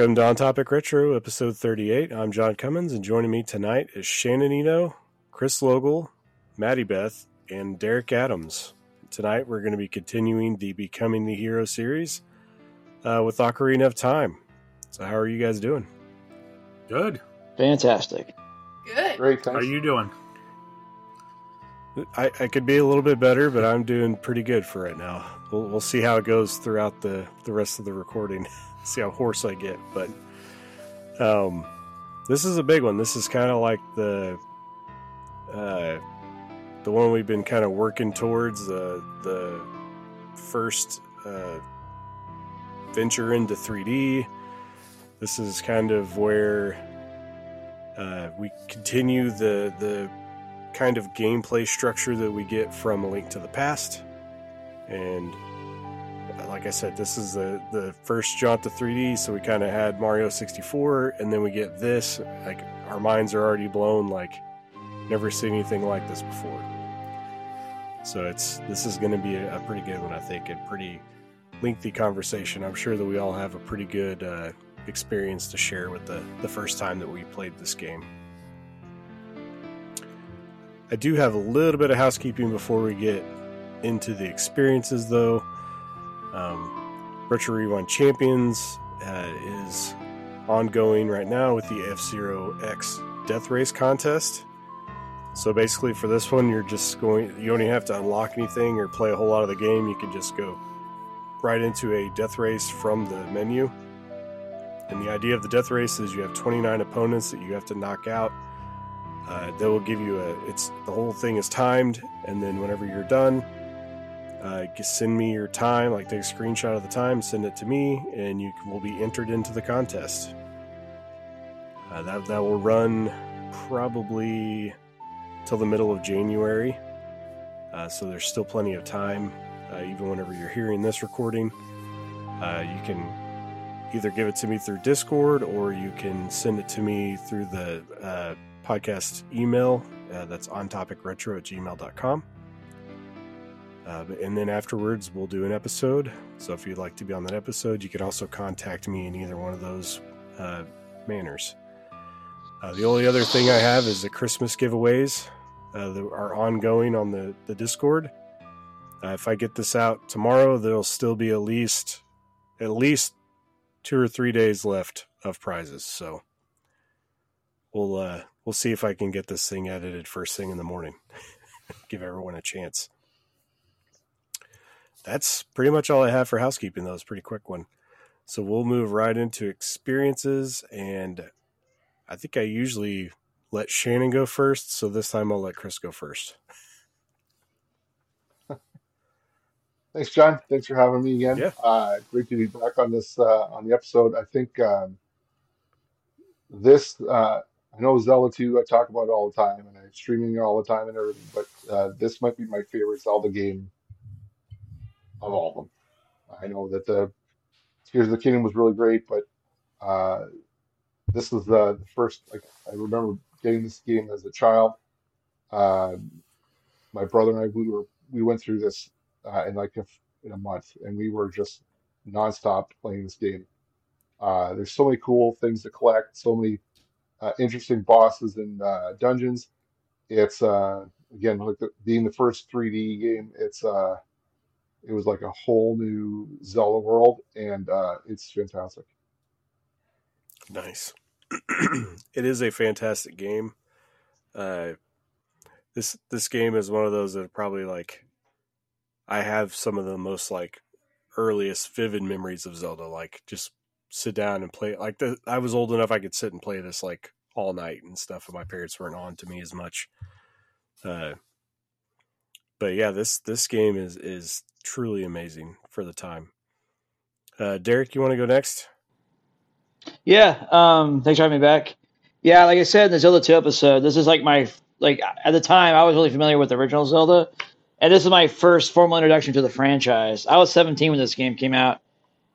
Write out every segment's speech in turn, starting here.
Welcome to On Topic Retro, episode 38. I'm John Cummins, and joining me tonight is Shannon Eno, Chris Logel, Maddie Beth, and Derek Adams. Tonight we're going to be continuing the Becoming the Hero series uh, with Ocarina of Time. So, how are you guys doing? Good. Fantastic. Good. Great, How are you doing? I, I could be a little bit better, but I'm doing pretty good for right now. We'll, we'll see how it goes throughout the, the rest of the recording. see how hoarse I get. But um, this is a big one. This is kind of like the uh, the one we've been kind of working towards the the first uh, venture into 3D. This is kind of where uh, we continue the the kind of gameplay structure that we get from A Link to the Past. And uh, like I said, this is the, the first jaunt to 3D, so we kind of had Mario 64, and then we get this. Like, our minds are already blown, like, never seen anything like this before. So it's this is going to be a, a pretty good one, I think, and pretty lengthy conversation. I'm sure that we all have a pretty good uh, experience to share with the, the first time that we played this game. I do have a little bit of housekeeping before we get into the experiences, though. Um, Retro Rewind Champions uh, is ongoing right now with the F Zero X Death Race contest. So basically, for this one, you're just going, you don't even have to unlock anything or play a whole lot of the game. You can just go right into a death race from the menu. And the idea of the death race is you have 29 opponents that you have to knock out uh, they will give you a it's the whole thing is timed and then whenever you're done uh, send me your time like take a screenshot of the time send it to me and you will be entered into the contest uh, that, that will run probably till the middle of january uh, so there's still plenty of time uh, even whenever you're hearing this recording uh, you can either give it to me through discord or you can send it to me through the uh, podcast email. That's on topic retro at gmail.com. Uh, and then afterwards, we'll do an episode. So if you'd like to be on that episode, you can also contact me in either one of those uh, manners. Uh, the only other thing I have is the Christmas giveaways uh, that are ongoing on the, the Discord. Uh, if I get this out tomorrow, there'll still be at least at least two or three days left of prizes. So we'll uh, we'll see if I can get this thing edited first thing in the morning. Give everyone a chance. That's pretty much all I have for housekeeping. That was a pretty quick one. So we'll move right into experiences, and I think I usually let Shannon go first. So this time I'll let Chris go first. Thanks, John. Thanks for having me again. Yeah. Uh, great to be back on this uh, on the episode. I think um, this uh, I know Zelda 2 I talk about it all the time and I'm streaming it all the time and everything, but uh, this might be my favorite Zelda game of all of them. I know that the Tears of the Kingdom was really great, but uh, this was the, the first. Like I remember getting this game as a child. Uh, my brother and I we were we went through this uh, in like a, in a month, and we were just nonstop playing this game. Uh, there's so many cool things to collect, so many uh, interesting bosses and uh, dungeons. It's uh, again like the, being the first 3D game. It's uh, it was like a whole new Zelda world, and uh, it's fantastic. Nice. it is a fantastic game. Uh, this this game is one of those that probably like I have some of the most like earliest vivid memories of Zelda. Like just sit down and play. Like the, I was old enough I could sit and play this like all night and stuff, and my parents weren't on to me as much. Uh, but yeah, this this game is is truly amazing for the time. Uh, Derek, you want to go next? Yeah, um, thanks for having me back. Yeah, like I said in the Zelda 2 episode, this is like my like at the time I was really familiar with the original Zelda, and this is my first formal introduction to the franchise. I was 17 when this game came out,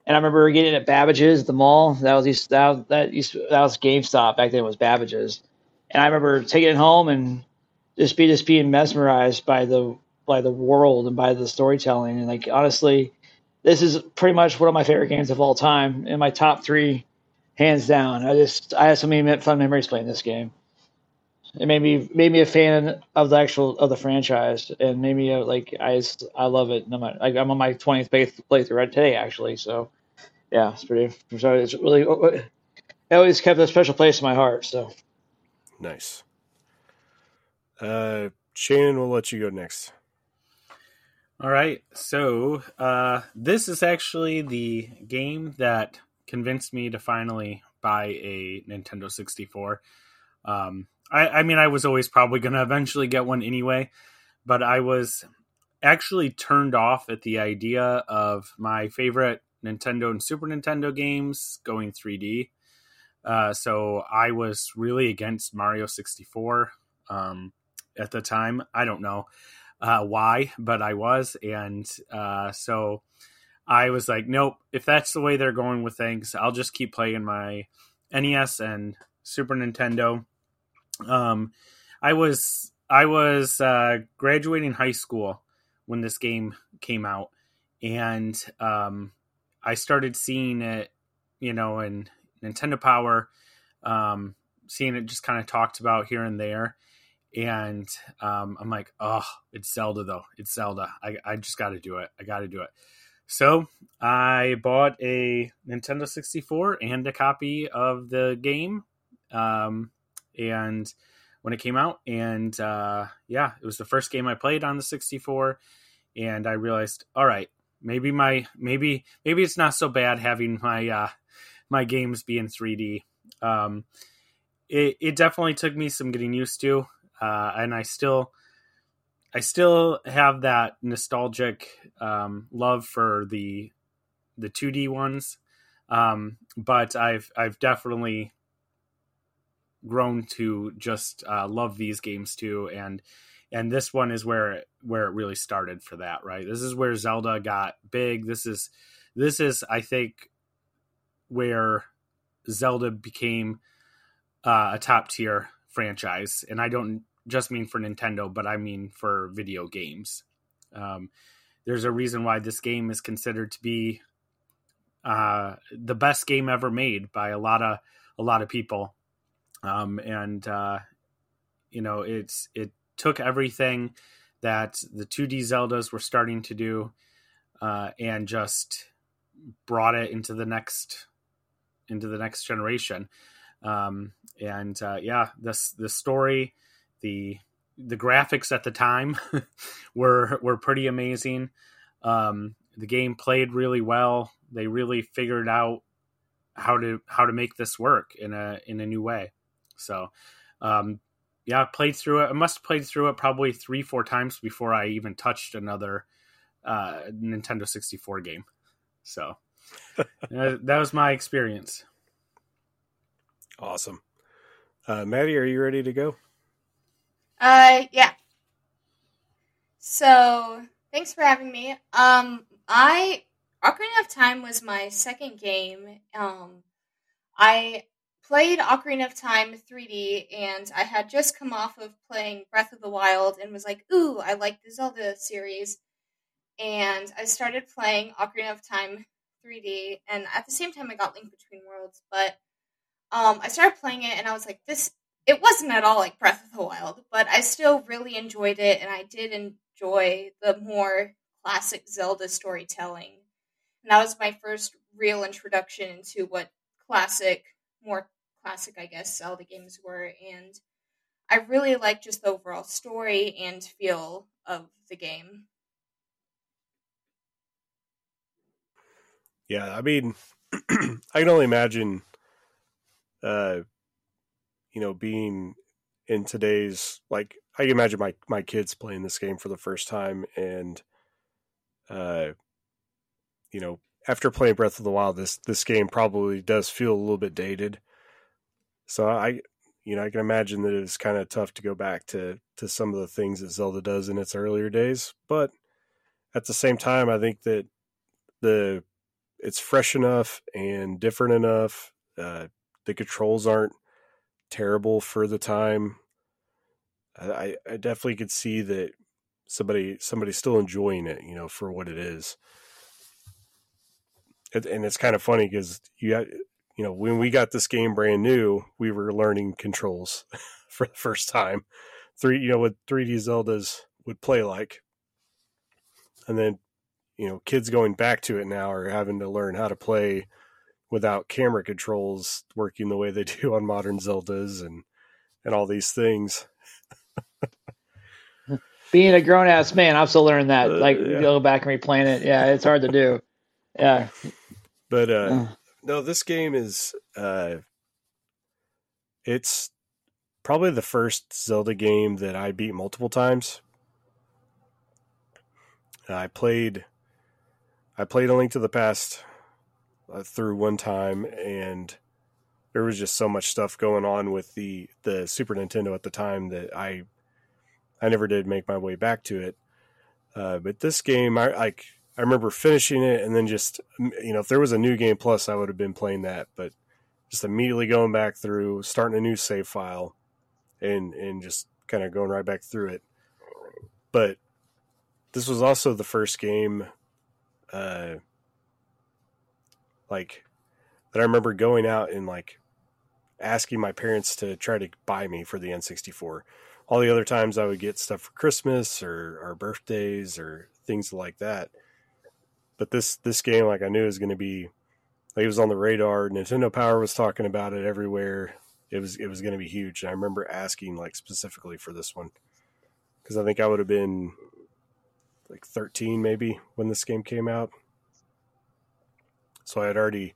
and I remember getting it at Babbage's at the mall. That was used that that used that was GameStop back then. It was Babbage's, and I remember taking it home and just be just being mesmerized by the by the world and by the storytelling. And like honestly, this is pretty much one of my favorite games of all time in my top three hands down. I just I have so many fun memories playing this game. It made me made me a fan of the actual of the franchise, and made me like I I love it. No matter, like I'm on my twentieth playthrough right today actually. So yeah, it's pretty. So it's really it always kept a special place in my heart. So nice. Uh, Shannon, we'll let you go next. All right. So uh, this is actually the game that convinced me to finally buy a Nintendo 64. Um, I, I mean, I was always probably going to eventually get one anyway, but I was actually turned off at the idea of my favorite Nintendo and Super Nintendo games going 3D. Uh, so I was really against Mario 64 um, at the time. I don't know uh, why, but I was. And uh, so I was like, nope, if that's the way they're going with things, I'll just keep playing my NES and Super Nintendo. Um, I was I was uh, graduating high school when this game came out, and um, I started seeing it, you know, in Nintendo Power, um, seeing it just kind of talked about here and there, and um, I'm like, oh, it's Zelda though. It's Zelda. I, I just got to do it. I got to do it. So I bought a Nintendo 64 and a copy of the game, um, and when it came out, and uh, yeah, it was the first game I played on the 64, and I realized, all right, maybe my maybe maybe it's not so bad having my uh, my games be in 3D. Um, it, it definitely took me some getting used to uh, and I still I still have that nostalgic um, love for the the 2D ones, um, but I've I've definitely grown to just uh, love these games too, and and this one is where it, where it really started for that. Right, this is where Zelda got big. This is this is I think where Zelda became uh, a top tier franchise, and I don't just mean for Nintendo, but I mean for video games. Um, there's a reason why this game is considered to be uh, the best game ever made by a lot of a lot of people, um, and uh, you know it's it took everything that the 2D Zeldas were starting to do uh, and just brought it into the next into the next generation. Um, and uh, yeah, this the story, the the graphics at the time were were pretty amazing. Um, the game played really well. They really figured out how to how to make this work in a in a new way. So, um, yeah, I played through it. I must have played through it probably three four times before I even touched another uh, Nintendo sixty four game. So that was my experience. Awesome. Uh, Maddie, are you ready to go? Uh, yeah. So, thanks for having me. Um, I Ocarina of Time was my second game. Um, I played Ocarina of Time 3D, and I had just come off of playing Breath of the Wild, and was like, "Ooh, I like the Zelda series." And I started playing Ocarina of Time 3D, and at the same time, I got Link Between Worlds, but um, I started playing it and I was like, this. It wasn't at all like Breath of the Wild, but I still really enjoyed it, and I did enjoy the more classic Zelda storytelling. And that was my first real introduction into what classic, more classic, I guess, Zelda games were. And I really liked just the overall story and feel of the game. Yeah, I mean, I can only imagine uh, you know, being in today's like I imagine my my kids playing this game for the first time and uh you know, after playing Breath of the Wild this this game probably does feel a little bit dated. So I you know, I can imagine that it's kind of tough to go back to to some of the things that Zelda does in its earlier days, but at the same time I think that the it's fresh enough and different enough uh, the controls aren't terrible for the time. I, I definitely could see that somebody somebody's still enjoying it, you know, for what it is. and it's kind of funny because you got, you know, when we got this game brand new, we were learning controls for the first time. Three, you know, what 3D Zeldas would play like. And then, you know, kids going back to it now are having to learn how to play without camera controls working the way they do on modern Zeldas and and all these things. Being a grown ass man, I've still learned that. Uh, like yeah. go back and replaying it. Yeah, it's hard to do. Yeah. But uh Uh, no, this game is uh it's probably the first Zelda game that I beat multiple times. I played I played A Link to the Past uh, through one time and there was just so much stuff going on with the the Super Nintendo at the time that I I never did make my way back to it. Uh, but this game, I like I remember finishing it and then just you know if there was a new game plus, I would have been playing that. But just immediately going back through, starting a new save file, and and just kind of going right back through it. But this was also the first game, uh, like that I remember going out and like asking my parents to try to buy me for the N64. All the other times I would get stuff for Christmas or, or birthdays or things like that. But this this game, like I knew, was going to be like it was on the radar. Nintendo Power was talking about it everywhere. It was it was going to be huge. And I remember asking like specifically for this one because I think I would have been like 13 maybe when this game came out. So I had already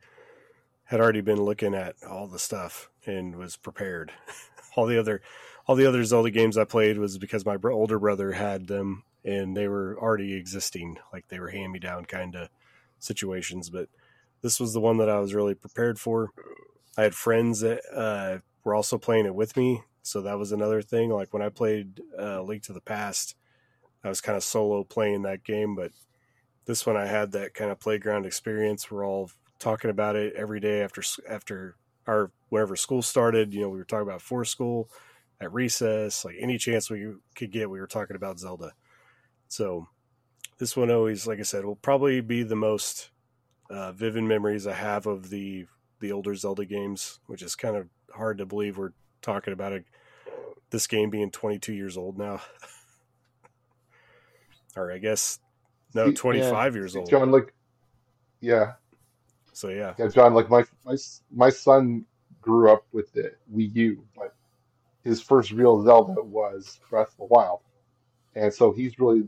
had already been looking at all the stuff and was prepared. all the other all the other Zelda games I played was because my older brother had them and they were already existing, like they were hand me down kind of situations. But this was the one that I was really prepared for. I had friends that uh, were also playing it with me, so that was another thing. Like when I played uh, Link to the Past, I was kind of solo playing that game, but this one I had that kind of playground experience. We're all talking about it every day after after our whenever school started. You know, we were talking about for school at recess, like any chance we could get, we were talking about Zelda. So this one always, like I said, will probably be the most uh, vivid memories I have of the the older Zelda games, which is kind of hard to believe we're talking about. This game being 22 years old now, or I guess no, See, 25 years old. John, like, yeah, So yeah, yeah, John, like my my my son grew up with the Wii U, but his first real Zelda was Breath of the Wild, and so he's really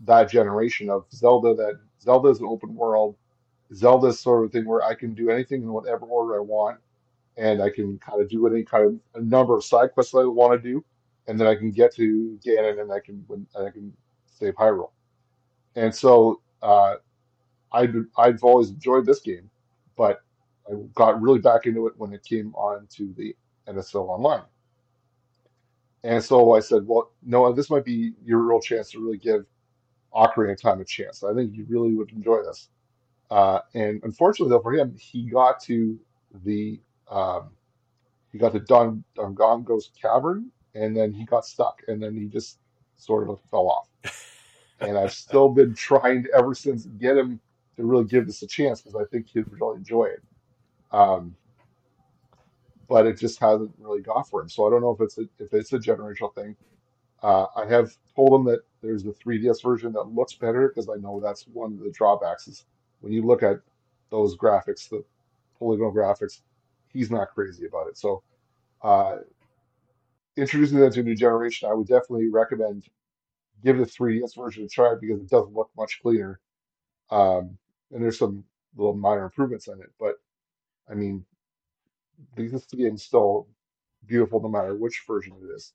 that generation of Zelda. That Zelda is an open world. Zelda sort of thing where I can do anything in whatever order I want, and I can kind of do any kind of a number of side quests I want to do, and then I can get to Ganon and I can and I can save Hyrule. And so uh, I I've always enjoyed this game, but I got really back into it when it came on to the NSO Online. And so I said, well, Noah, this might be your real chance to really give Ocarina of Time a chance. I think you really would enjoy this. Uh, and unfortunately, though, for him, he got to the um, he got to Don Dongongo's cavern, and then he got stuck, and then he just sort of fell off. And I've still been trying to, ever since get him to really give this a chance because I think he'd really enjoy it. Um, but it just hasn't really got for him. So I don't know if it's a, if it's a generational thing. Uh, I have told him that there's the 3DS version that looks better because I know that's one of the drawbacks is when you look at those graphics, the polygonal graphics, he's not crazy about it. So uh, introducing that to a new generation, I would definitely recommend give the 3DS version a try because it does look much cleaner. Um, and there's some little minor improvements in it, but I mean, this game's still beautiful no matter which version it is.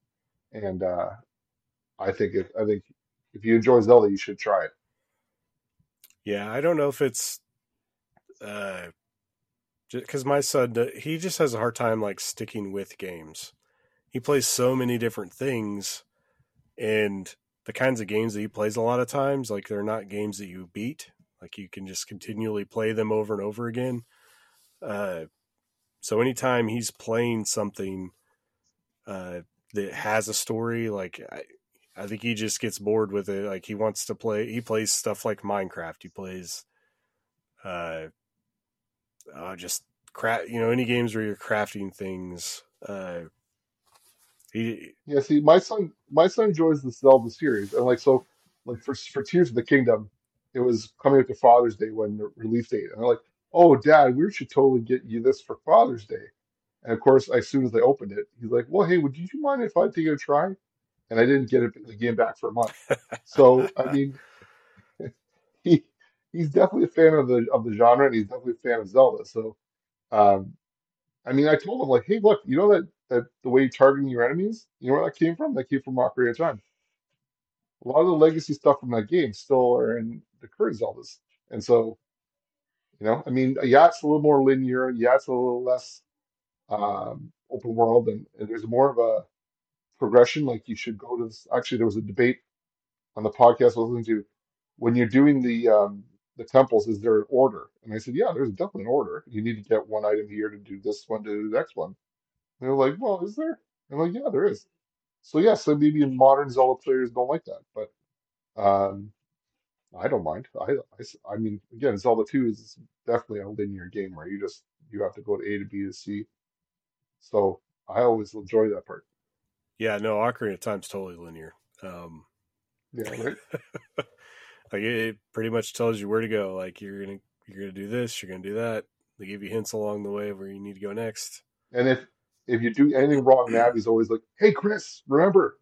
And uh, I think it, I think if you enjoy Zelda, you should try it. yeah. I don't know if it's uh, because my son uh, he just has a hard time like sticking with games. He plays so many different things, and the kinds of games that he plays a lot of times, like they're not games that you beat. Like you can just continually play them over and over again. Uh, so anytime he's playing something uh, that has a story, like I, I think he just gets bored with it. Like he wants to play. He plays stuff like Minecraft. He plays, uh, uh just craft. You know, any games where you're crafting things. Uh, he, Yeah, see, my son, my son enjoys the Zelda series, and like so, like for for Tears of the Kingdom, it was coming up to Father's Day when the release date, and I'm like, "Oh, Dad, we should totally get you this for Father's Day." And of course, as soon as they opened it, he's like, "Well, hey, would you mind if I take a try?" And I didn't get it the game back for a month. So I mean, he he's definitely a fan of the of the genre, and he's definitely a fan of Zelda. So, um, I mean, I told him like, "Hey, look, you know that that the way you're targeting your enemies, you know where that came from? That came from Ocarina of Time. A lot of the legacy stuff from that game still are in the current Zeldas, and so you know, I mean, yeah, it's a little more linear, yeah, it's a little less um, open world, and, and there's more of a progression. Like you should go to this. Actually, there was a debate on the podcast I was listening to when you're doing the um, the temples. Is there an order? And I said, yeah, there's definitely an order. You need to get one item here to do this one to do the next one. They're like, well, is there? And I'm like, yeah, there is. So yes, so maybe modern Zelda players don't like that, but um, I don't mind. I, I, I mean, again, Zelda 2 is definitely a linear game where you just you have to go to A to B to C. So I always enjoy that part. yeah, no, Ocarina of Time's totally linear. Um, Yeah, right. like it, it pretty much tells you where to go. Like you're gonna you're gonna do this, you're gonna do that. They give you hints along the way of where you need to go next. And if if you do anything wrong, Navi's always like, "Hey, Chris, remember,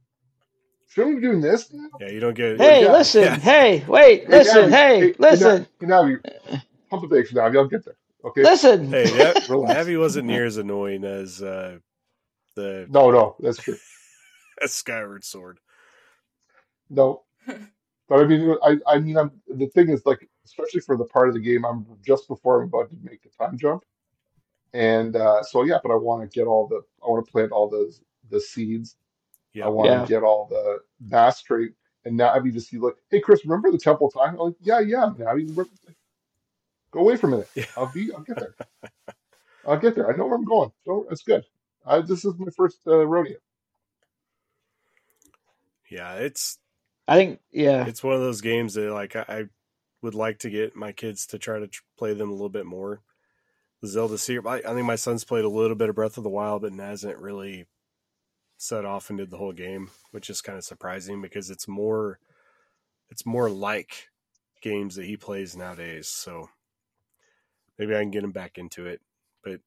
shouldn't we be doing this now?" Yeah, you don't get. Hey, yeah, listen. yeah. Hey, wait. Hey, Listen. Navi, Hey, hey, listen. Hey, Navi, pump the brakes, Navi. I'll get there. Okay. Listen. Hey, that, Relax. Navi wasn't near as annoying as uh, the No, no, that's true. as Skyward Sword. No, but I mean, I, I mean, I'm the thing is like, especially for the part of the game, I'm just before I'm about to make the time jump, and uh, so yeah. But I want to get all the, I want to plant all the the seeds. I want to Yeah. get all the bass straight. And Navi just see like, hey Chris, remember the temple time? I'm like, yeah, yeah, Navi. remember- Go away for a minute. Yeah. I'll be, I'll get there. I'll get there. I know where I'm going. So it's good. I, this is my first uh, rodeo. yeah, it's I think. Yeah. it's one of those games that like I, I would like to get my kids to try to tr- play them a little bit more. The Zelda series. I, I think my son's played a little bit of Breath of the Wild, but hasn't really set off and did the whole game, which is kind of surprising because it's more it's more like games that he plays nowadays. So maybe I can get him back into it, but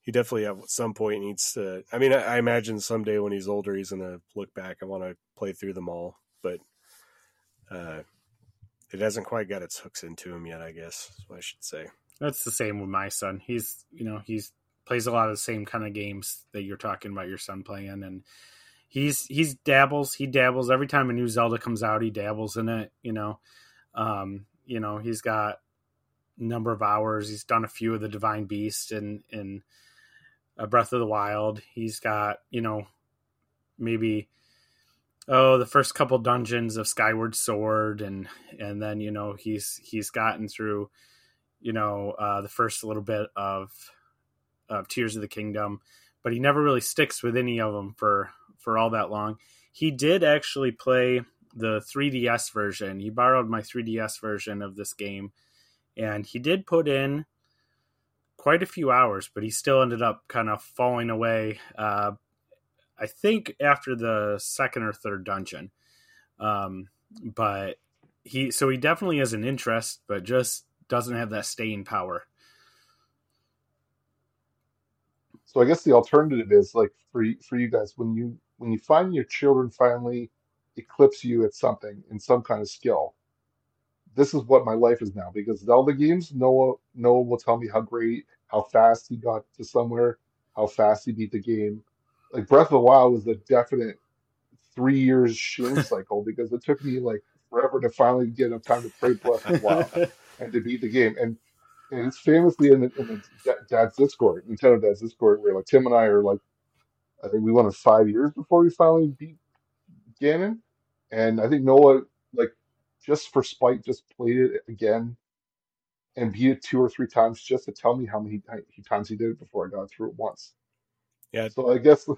he definitely at some point needs to. I mean, I, I imagine someday when he's older, he's gonna look back and want to play through them all, but uh, it hasn't quite got its hooks into him yet. I guess I should say. That's the same with my son. He's you know he's plays a lot of the same kind of games that you're talking about your son playing, and he's he's dabbles. He dabbles every time a new Zelda comes out. He dabbles in it. You know, um, you know he's got number of hours. He's done a few of the Divine Beast and and a Breath of the Wild. He's got you know maybe oh the first couple dungeons of Skyward Sword and and then you know he's he's gotten through you know uh, the first little bit of of Tears of the Kingdom, but he never really sticks with any of them for for all that long. He did actually play the 3DS version. He borrowed my 3DS version of this game, and he did put in quite a few hours, but he still ended up kind of falling away. Uh, I think after the second or third dungeon, um, but he so he definitely has an interest, but just doesn't have that staying power. So I guess the alternative is like for for you guys when you when you find your children finally eclipse you at something in some kind of skill. This is what my life is now because Zelda games, Noah Noah will tell me how great, how fast he got to somewhere, how fast he beat the game. Like Breath of the Wild was a definite three years shooting cycle because it took me like forever to finally get enough time to play Breath of the Wild and to beat the game. And and it's famously in the, in the Da- Dad's Discord, Nintendo Dad's Discord, where like Tim and I are like, I think we went on five years before we finally beat Ganon. And I think Noah, like, just for spite, just played it again and beat it two or three times just to tell me how many how many times he did it before I got through it once. Yeah. So I guess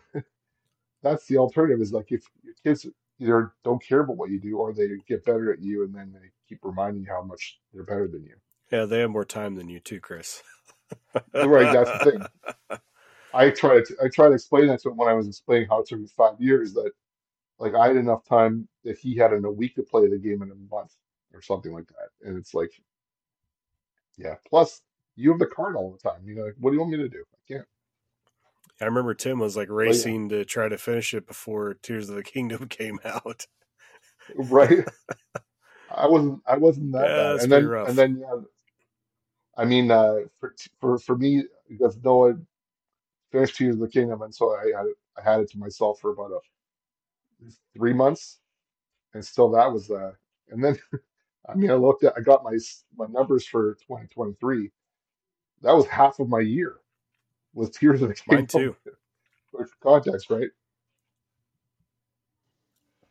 that's the alternative is like if your kids either don't care about what you do or they get better at you and then they keep reminding you how much they're better than you. Yeah, they have more time than you too, Chris. right, that's the thing. I try to I try to explain that to him when I was explaining how it took me five years that like I had enough time that he had in a week to play the game in a month or something like that. And it's like, yeah. Plus, you have the card all the time. You know, like, what do you want me to do? I remember Tim was like racing to try to finish it before Tears of the Kingdom came out. Right. I wasn't. I wasn't that Yeah, bad. And then, rough. and then, yeah. I mean, uh, for for for me, because Noah finished Tears of the Kingdom, and so I had it, I had it to myself for about a three months, and still that was uh. And then, I mean, I looked at, I got my my numbers for 2023. That was half of my year was Tears of the Mine Kingdom. too. For context, right?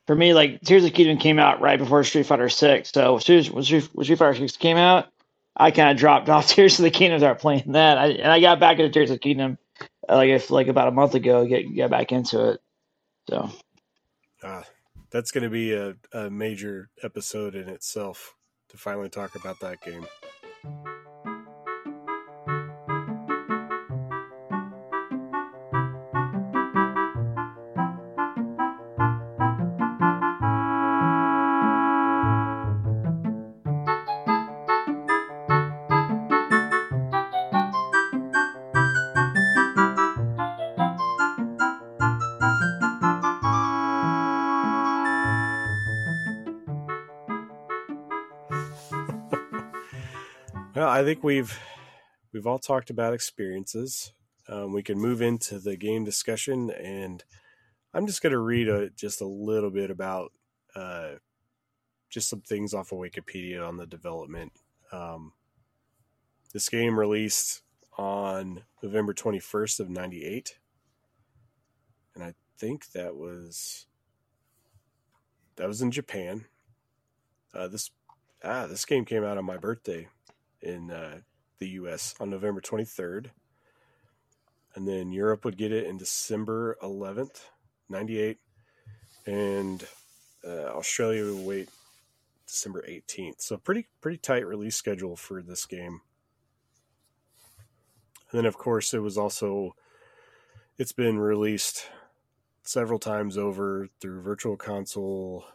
For me, like Tears of the Kingdom came out right before Street Fighter Six. So as soon as when Street, when Street Fighter Six came out, I kind of dropped off Tears of the Kingdom, started playing that, I, and I got back into Tears of the Kingdom uh, like if like about a month ago. Get get back into it. So Ah, that's going to be a, a major episode in itself to finally talk about that game. Think we've we've all talked about experiences. Um, we can move into the game discussion, and I'm just going to read a, just a little bit about uh, just some things off of Wikipedia on the development. Um, this game released on November 21st of '98, and I think that was that was in Japan. Uh, this ah, this game came out on my birthday in uh, the U.S. on November 23rd, and then Europe would get it in December 11th, 98, and uh, Australia would wait December 18th. So pretty pretty tight release schedule for this game. And then of course it was also it's been released several times over through Virtual Console.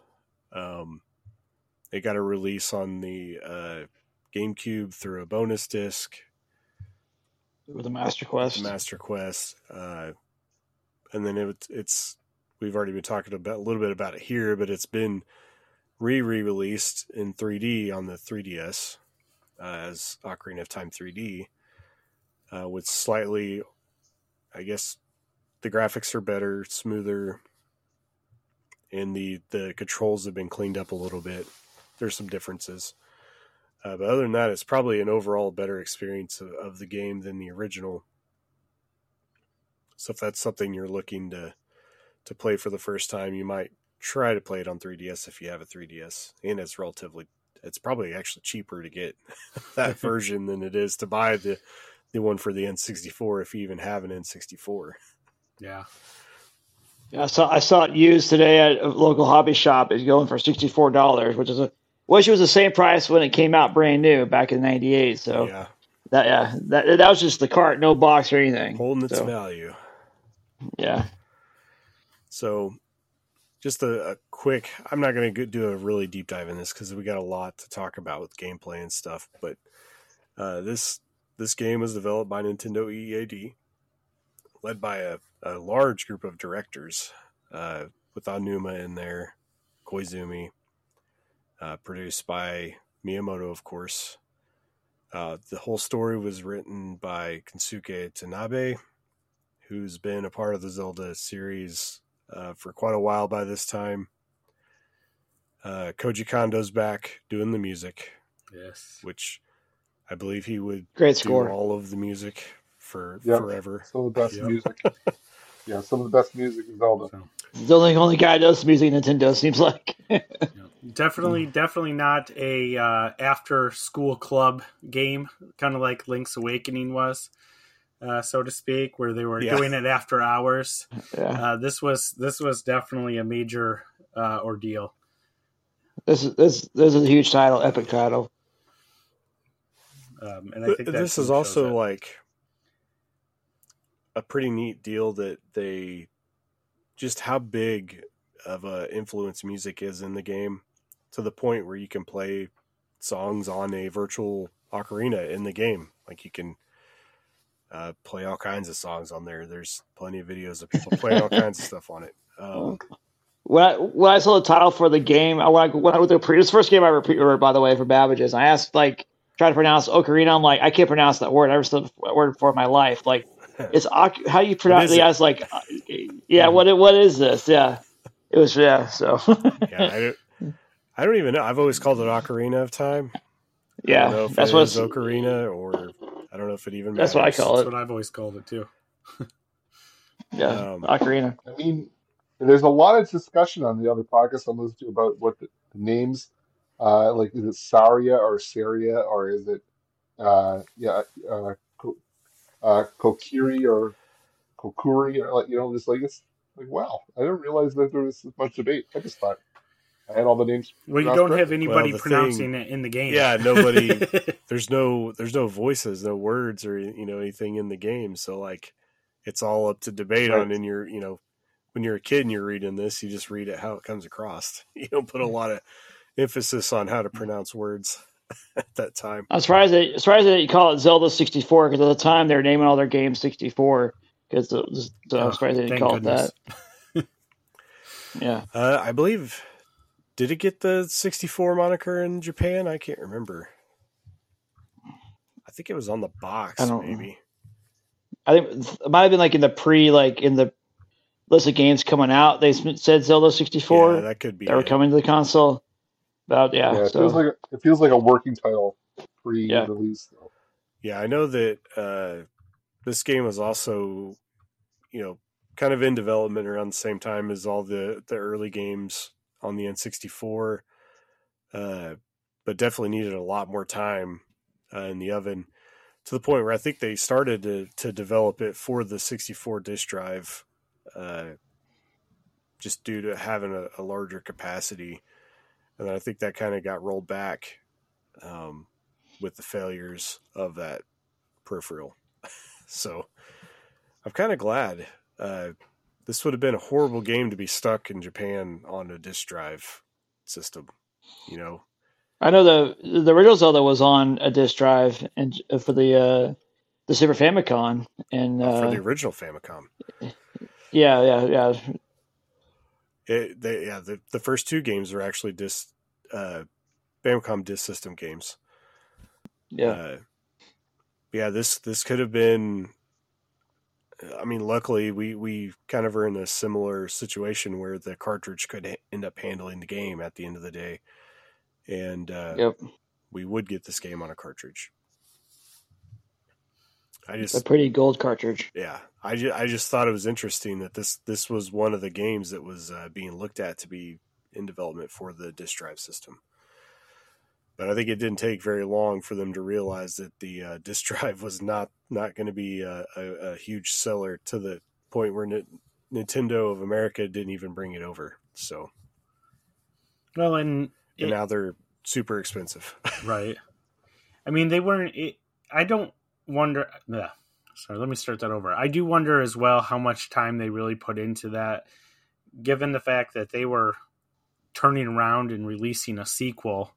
Um, it got a release on the uh, GameCube through a bonus disc, with a Master Quest, Master Quest, uh, and then it, it's we've already been talking about a little bit about it here, but it's been re re released in 3D on the 3DS uh, as Ocarina of Time 3D uh, with slightly, I guess, the graphics are better, smoother, and the the controls have been cleaned up a little bit. There's some differences. Uh, but other than that, it's probably an overall better experience of, of the game than the original. So if that's something you're looking to to play for the first time, you might try to play it on 3DS if you have a 3DS, and it's relatively it's probably actually cheaper to get that version than it is to buy the the one for the N64 if you even have an N64. Yeah. Yeah, I saw I saw it used today at a local hobby shop. It's going for sixty four dollars, which is a which was the same price when it came out brand new back in '98. So yeah, that yeah that that was just the cart, no box or anything. holding its So, value. yeah, So, just a, a quick. I'm not going to do a really deep dive in this because we got a lot to talk about with gameplay and stuff. But uh, this this game was developed by Nintendo EAD, led by a, a large group of directors, uh, with Aonuma in there, Koizumi, uh, produced by Miyamoto, of course. Uh, the whole story was written by Kensuke Tanabe, who's been a part of the Zelda series uh, for quite a while by this time. Uh, Koji Kondo's back doing the music, Yes. which I believe he would great do score. all of the music for Yep. forever. Some of the best Yep. music. Yeah, some of the best music in Zelda. So, The only only guy that does music in Nintendo seems like. yeah. Definitely, definitely not a uh, after school club game, kind of like Link's Awakening was, uh, so to speak, where they were Yeah. doing it after hours. yeah, Uh, this was this was definitely a major uh, ordeal. this is this this is a huge title, epic title. Um, and I think that this is also it. like a pretty neat deal that they just how big of a influence music is in the game to the point where you can play songs on a virtual ocarina in the game like you can uh, play all kinds of songs on there there's plenty of videos of people playing all kinds of stuff on it um, When I, when I saw the title for the game, I when I, when I went to pre- this first game I ever pre-ordered, by the way, for Babbage's. I asked like try to pronounce Ocarina. I'm like I can't pronounce that word. I never said that word before in my life. Like it's how you pronounce it? I was like, uh, yeah, what what is this? Yeah, it was yeah. So yeah I I don't even know i've always called it ocarina of time I yeah, don't know if that's it what is it's, ocarina or i don't know if it even That's what I matters. call That's it. what I've always called it too. yeah um, Ocarina. I mean, there's a lot of discussion on the other podcasts I'm listening to about what the, the names, uh, like is it Saria or Saria or is it, uh, yeah, uh, Ko- uh, Kokiri or Kokuri or like you know, just like it's like wow, I didn't realize that there was this much debate. I just thought I had all the names. Well, you don't correctly. have anybody the pronouncing thing- it in the game. Yeah, nobody- there's no there's no voices no words or you know anything in the game so like it's all up to debate Right. on and you're you know when you're a kid and you're reading this you just read it how it comes across you don't put a lot of emphasis on how to pronounce words at that time I'm surprised that surprised that you call it Zelda 64 because at the time they were naming all their games 64 because so Oh, I'm surprised they didn't thank call goodness. it that. Yeah. uh, i believe did it get the 64 moniker in japan i can't remember i think it was on the box I don't- maybe I think it might have been like in the pre, like in the list of games coming out. They said Zelda 64 yeah that could be that were coming to the console. About yeah, Yeah, it so feels like a, it feels like a working title pre-release. though. Yeah, I know that uh, this game was also, you know, kind of in development around the same time as all the the early games on the N64, uh, but definitely needed a lot more time uh, in the oven to the point where I think they started to to develop it for the 64 disk drive, uh, just due to having a, a larger capacity, and I think that kind of got rolled back. Um, with the failures of that peripheral. so I'm kind of glad. Uh, this would have been a horrible game to be stuck in Japan on a disk drive system. You know, I know the the original Zelda was on a disc drive and for the uh, the Super Famicom and uh, for uh, the original Famicom. yeah yeah yeah It, they, yeah, the, the first two games are actually disc, uh, Famicom disk system games. yeah Uh, yeah, this this could have been. I mean, luckily we we kind of are in a similar situation where the cartridge could ha- end up handling the game at the end of the day, and uh, yep. we would get this game on a cartridge. I It's just a pretty gold cartridge. yeah, I just, I just thought it was interesting that this this was one of the games that was uh, being looked at to be in development for the disk drive system. But I think it didn't take very long for them to realize that the uh, disk drive was not not going to be a, a, a huge seller to the point where Ni- Nintendo of America didn't even bring it over. So Well, and and it- now they're super expensive. right. I mean, they weren't. It, I don't wonder. Yeah. Sorry, let me start that over. I do wonder as well how much time they really put into that, given the fact that they were turning around and releasing a sequel,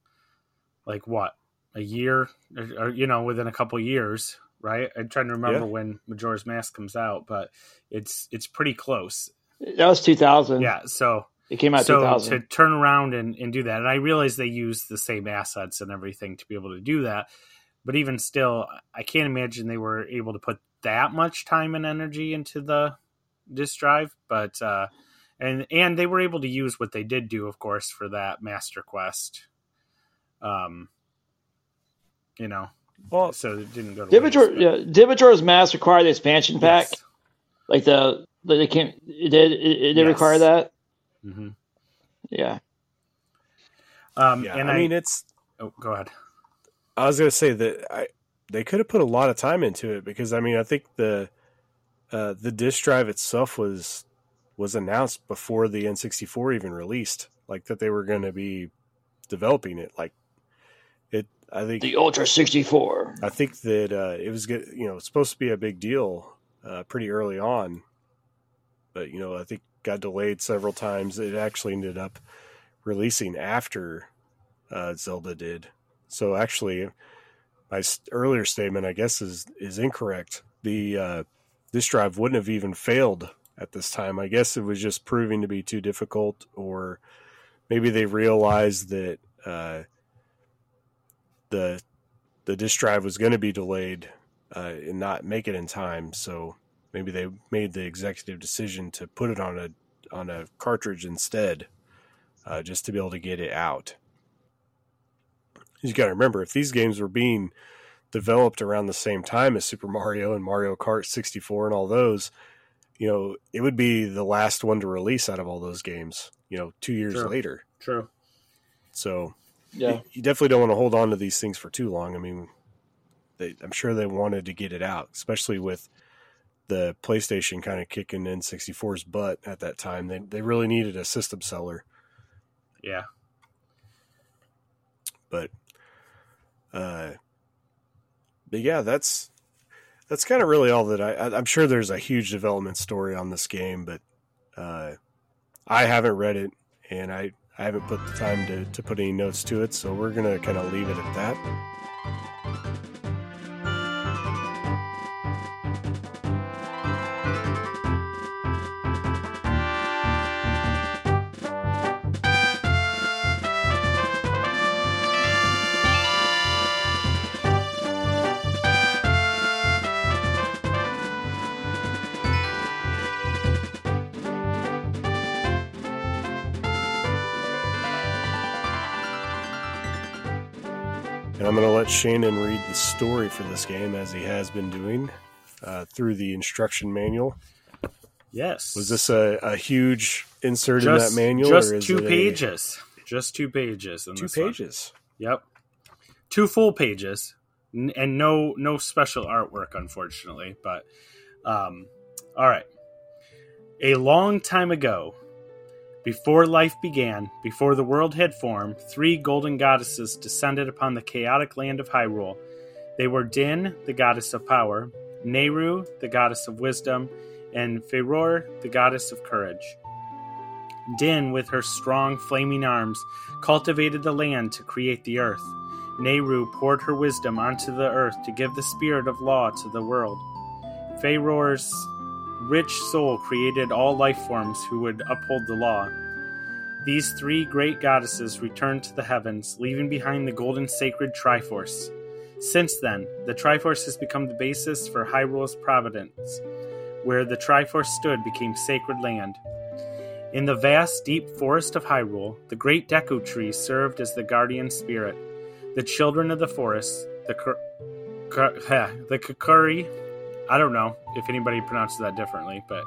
like what a year, or, or, you know, within a couple years, right? I'm trying to remember Yeah. when Majora's Mask comes out, but it's it's pretty close. That was 2000. Yeah. So It came out so 2000. to turn around and, and do that and i realize they use the same assets and everything to be able to do that but even still i can't imagine they were able to put that much time and energy into the disk drive but uh and and they were able to use what they did do of course for that master quest um you know well, so it didn't go to Divitor, waste, yeah, Divitor's Mask required the expansion pack. Yes. Like the, like they can't, it did, it, it did Yes. require that. Mm-hmm. Yeah. um yeah. and I i, mean, it's oh go ahead I was going to say that I they could have put a lot of time into it because I mean I think the uh, the disk drive itself was was announced before the N64 even released, like that they were going to be developing it. Like it, I think The Ultra 64. I think that uh, it was good. You know, supposed to be a big deal uh, pretty early on, but you know, I think got delayed several times. It actually ended up releasing after uh, Zelda did. So actually, my earlier statement, I guess, is is incorrect. The uh, disk drive wouldn't have even failed at this time. I guess it was just proving to be too difficult, or maybe they realized that uh, the the disk drive was going to be delayed uh, and not make it in time. So maybe they made the executive decision to put it on a on a cartridge instead, uh, just to be able to get it out. You got to remember, if these games were being developed around the same time as Super Mario and Mario Kart 64 and all those, you know, it would be the last one to release out of all those games. You know, two years Sure. later. True. So Yeah. you definitely don't want to hold on to these things for too long. I mean, they, I'm sure they wanted to get it out, especially with the PlayStation kind of kicking in 64's butt at that time. They they really needed a system seller, Yeah. but uh, but yeah, that's that's kind of really all that I, I. I'm sure there's a huge development story on this game, but uh, I haven't read it, and I I haven't put the time to to put any notes to it, so we're gonna kind of leave it at that. Going to let Shannon read the story for this game as he has been doing uh, through the instruction manual. Yes. Was this a, a huge insert just, in that manual? Just or is two it a- pages. Just two pages. In two this one. pages. Yep. Two full pages, and no no special artwork, unfortunately. But um, all right. A long time ago, before life began, before the world had formed, three golden goddesses descended upon the chaotic land of Hyrule. They were Din, the goddess of power, Nayru, the goddess of wisdom, and Farore, the goddess of courage. Din, with her strong, flaming arms, cultivated the land to create the earth. Nayru poured her wisdom onto the earth to give the spirit of law to the world. Farore's rich soul created all life forms who would uphold the law. These three great goddesses returned to the heavens, leaving behind the golden sacred Triforce. Since then, the Triforce has become the basis for Hyrule's providence. Where the Triforce stood became sacred land. In the vast, deep forest of Hyrule, the great Deku Tree served as the guardian spirit. The children of the forest, the Kur- Kur- the Kakuri, I don't know if anybody pronounces that differently, but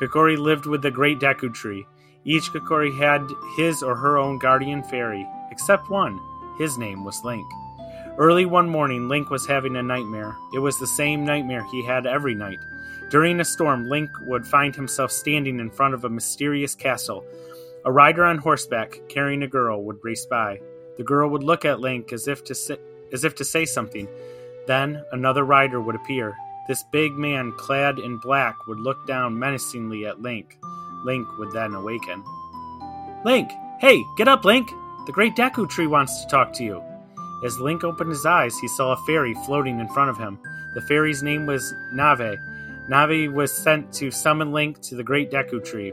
Kakuri lived with the great Deku Tree. Each Kakuri had his or her own guardian fairy, except one. His name was Link. Early one morning, Link was having a nightmare. It was the same nightmare he had every night. During a storm, Link would find himself standing in front of a mysterious castle. A rider on horseback, carrying a girl, would race by. The girl would look at Link as if to say, as if to say something. Then another rider would appear. This big man, clad in black, would look down menacingly at Link. Link would then awaken. Link! Hey, get up, Link! The great Deku Tree wants to talk to you. As Link opened his eyes, he saw a fairy floating in front of him. The fairy's name was Nave. Navi was sent to summon Link to the great Deku Tree.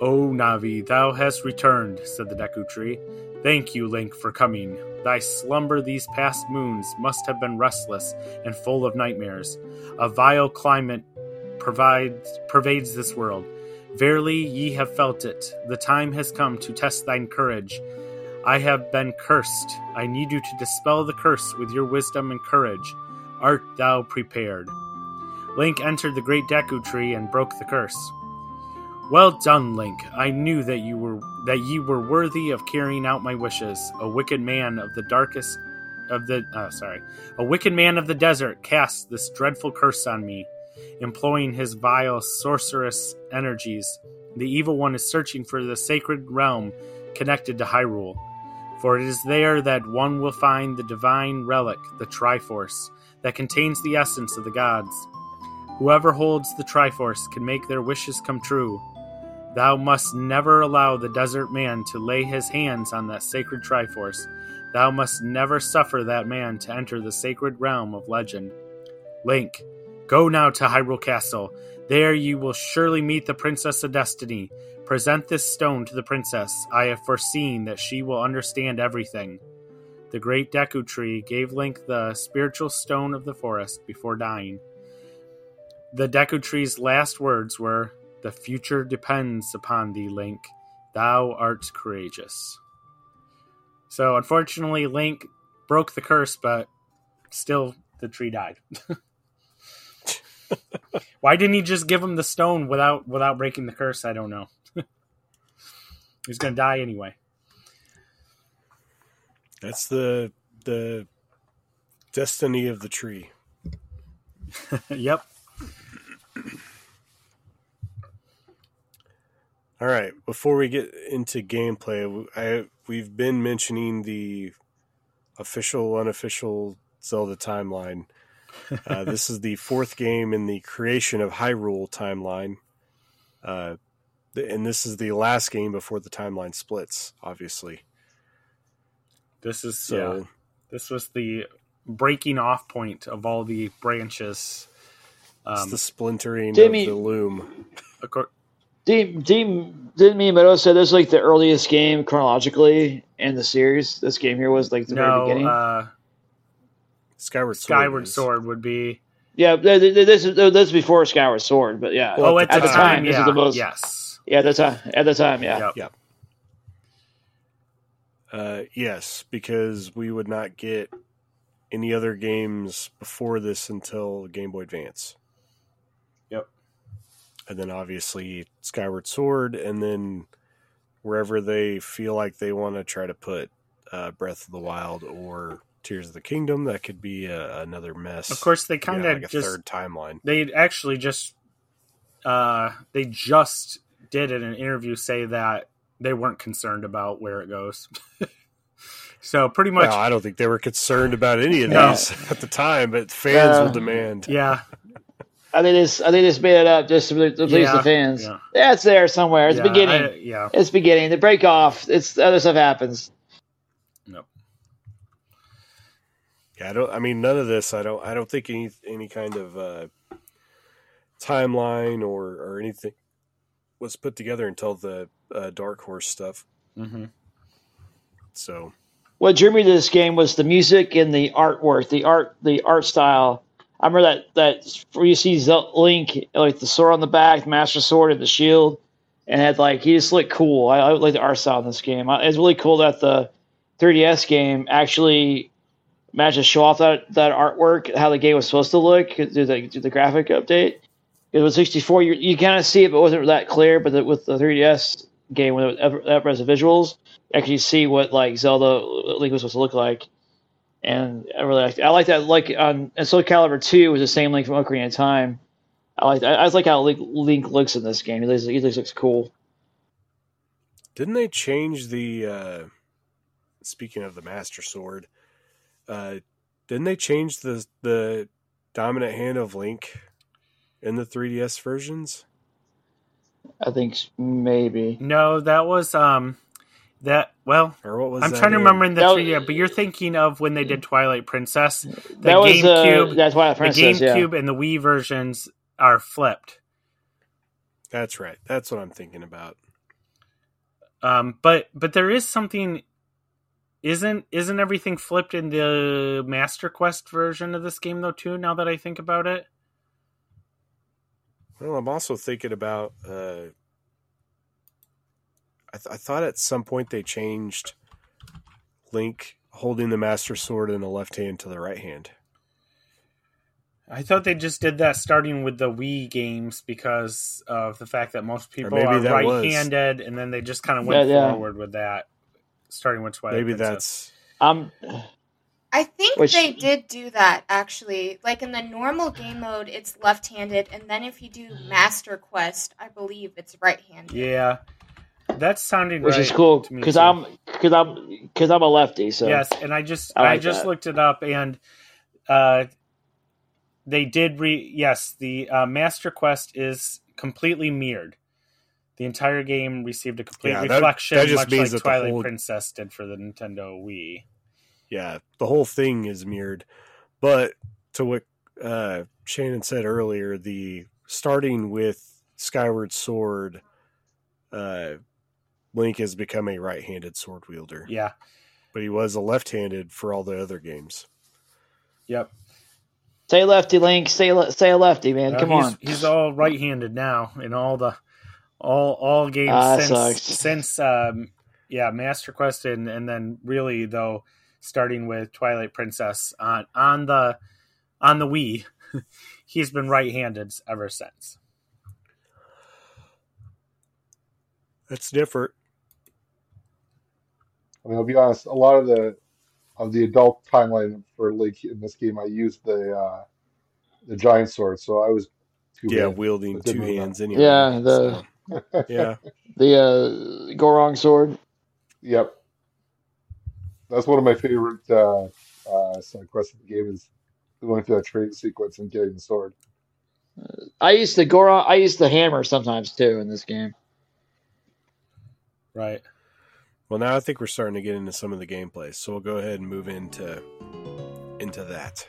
Oh, o Navi, thou hast returned, said the Deku Tree. Thank you, Link, for coming. Thy slumber these past moons must have been restless and full of nightmares. A vile climate provides, pervades this world. Verily, ye have felt it. The time has come to test thine courage. I have been cursed. I need you to dispel the curse with your wisdom and courage. Art thou prepared? Link entered the great Deku tree and broke the curse. Well done, Link. I knew that you were that ye were worthy of carrying out my wishes. A wicked man of the darkest of the uh, sorry, a wicked man of the desert cast this dreadful curse on me, employing his vile sorcerous energies. The evil one is searching for the sacred realm connected to Hyrule. For it is there that one will find the divine relic, the Triforce, that contains the essence of the gods. Whoever holds the Triforce can make their wishes come true. Thou must never allow the desert man to lay his hands on that sacred Triforce. Thou must never suffer that man to enter the sacred realm of legend. Link, go now to Hyrule Castle. There you will surely meet the Princess of Destiny. Present this stone to the princess. I have foreseen that she will understand everything. The great Deku Tree gave Link the spiritual stone of the forest before dying. The Deku Tree's last words were, The future depends upon thee, Link. Thou art courageous. So, unfortunately, Link broke the curse, but still, the tree died. Why didn't he just give him the stone without without breaking the curse? I don't know. He's gonna die anyway. That's the the destiny of the tree. yep. All right. Before we get into gameplay, I we've been mentioning the official, unofficial Zelda timeline. Uh, this is the fourth game in the creation of Hyrule timeline, uh, and this is the last game before the timeline splits. Obviously, This is so yeah. This was the breaking off point of all the branches. it's Um, the splintering Jimmy- of the loom. Acco- Dean, Dean, didn't me and Meadow say this was like the earliest game chronologically in the series? This game here was like the very beginning. uh, Skyward Sword. Skyward is- Sword would be. yeah, th- th- this is this is before Skyward Sword, but yeah, Well, oh, at at, the the time, time, this is the most- yes. yeah, at the time, at the time, yeah. Yep. Uh, yes, because we would not get any other games before this until Game Boy Advance. And then obviously Skyward Sword, and then wherever they feel like they want to try to put uh, Breath of the Wild or Tears of the Kingdom, that could be uh, another mess. Of course, they kind of like just third timeline. they actually just uh they just did in an interview say that they weren't concerned about where it goes so pretty much I don't think they were concerned about any of No. these at the time, but fans Uh, will demand. yeah I think this, I think this made it up just to, to please Yeah, the fans. yeah. Yeah. it's there somewhere. It's yeah, beginning. I- yeah it's beginning. The break off. It's other stuff happens. nope Yeah, I don't. I mean, none of this. I don't. I don't think any any kind of uh, timeline or or anything was put together until the uh, Dark Horse stuff. hmm So what drew me to this game was the music and the artwork, the art, the art style. I remember that that where you see Link like the sword on the back, the Master Sword, and the shield, and had like he just looked cool. I, I like the art style in this game. It's really cool that the 3DS game actually managed to show off that that artwork, how the game was supposed to look, do the, the graphic update. It was 64. You, you kind of see it, but it wasn't that clear. But the, with the 3DS game, when it that has the visuals, actually see what like Zelda Link was supposed to look like. And I really like I like that. Like on and Soul Calibur Two was the same Link from Ocarina of Time. I like I, I like how Link, Link looks in this game. He looks, he looks, looks cool. didn't they change the? Uh, speaking of the Master Sword, uh, didn't they change the the dominant hand of Link in the 3DS versions? I think maybe. no that was um that well Or what was? i'm that trying to in? remember in the That 3d but you're thinking of when they did twilight princess the that was gamecube uh, that's why the Princess. Yeah. gamecube and the wii versions are flipped That's right. That's what I'm thinking about. Um, but but there is something. Isn't isn't everything flipped in the Master Quest version of this game though too? Now that I think about it, Well, I'm also thinking about. Uh, I, th- I thought at some point they changed Link holding the Master Sword in the left hand to the right hand. I thought they just did that starting with the Wii games because of the fact that most people maybe are right-handed, and then they just kind of went Yeah, yeah. forward with that, starting with Twilight. Maybe Princess. that's Um, I think Which- they did do that actually. Like in the normal game mode, it's left-handed, and then if you do Master Quest, I believe it's right-handed. yeah. That's sounding which right is cool because. I'm because I'm because I'm a lefty. So Yes, and I just I I, just that. looked it up, and uh, they did re. Yes, the uh, Master Quest is completely mirrored. The entire game received a complete Yeah, that- reflection, that just much means like that the Twilight whole- Princess did for the Nintendo Wii. yeah, the whole thing is mirrored. But to what uh, Shannon said earlier, the starting with Skyward Sword, uh, Link has become a right-handed sword wielder, Yeah. but he was a left-handed for all the other games. Yep. Say lefty, Link. Say le- stay a lefty, man. Uh, Come he's, on. He's all right-handed now in all the all all games Ah, since sucks. since um, yeah Master Quest and and then really though starting with Twilight Princess on on the on the Wii, he's been right-handed ever since. That's different. I mean, I'll be honest. A lot of the of the adult timeline for Link in this game, I used the uh, the giant sword, so I was two Yeah, handed. wielding two know that. hands anyway. Yeah, the- so, yeah. The uh, Goron sword. Yep. That's one of my favorite uh, uh, side quests in the game is going through that training sequence and getting the sword. I used the Goron. I used the hammer sometimes too in this game. Right. Well, now I think we're starting to get into some of the gameplay, so we'll go ahead and move into into that.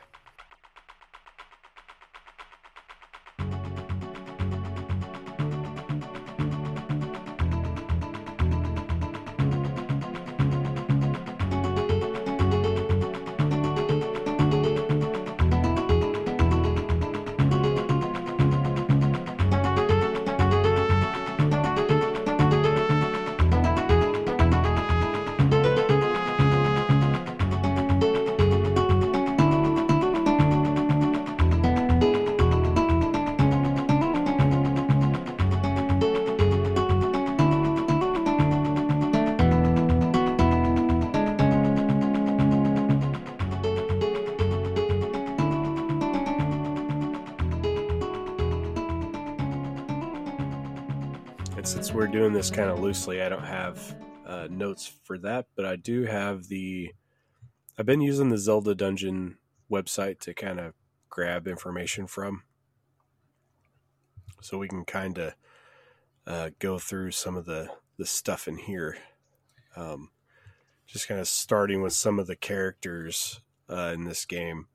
This kind of loosely, I don't have uh, notes for that, but I do have the. I've been using the Zelda Dungeon website to kind of grab information from, so we can kind of uh, go through some of the the stuff in here. Um, just kind of starting with some of the characters uh, in this game.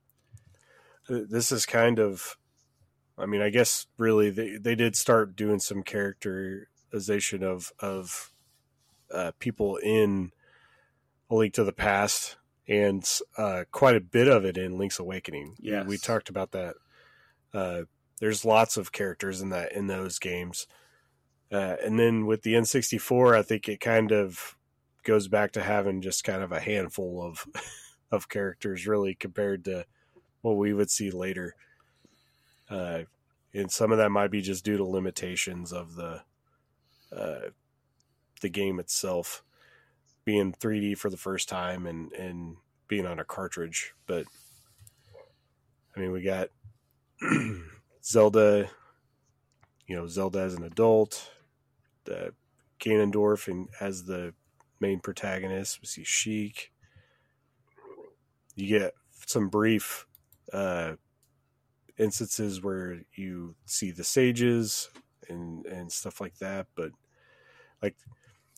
This is kind of I mean, I guess really they, they did start doing some characterization of of uh, people in A Link to the Past, and uh, quite a bit of it in Link's Awakening. yeah we talked about that. Uh, there's lots of characters in that in those games, uh, and then with the N64, I think it kind of goes back to having just kind of a handful of of characters, really, compared to what we would see later uh, and some of that might be just due to limitations of the uh, the game itself being 3D for the first time and and being on a cartridge. But I mean, we got Zelda, you know, Zelda as an adult, the Ganondorf and as the main protagonist. We see Sheik. You get some brief uh, instances where you see the sages and and stuff like that but like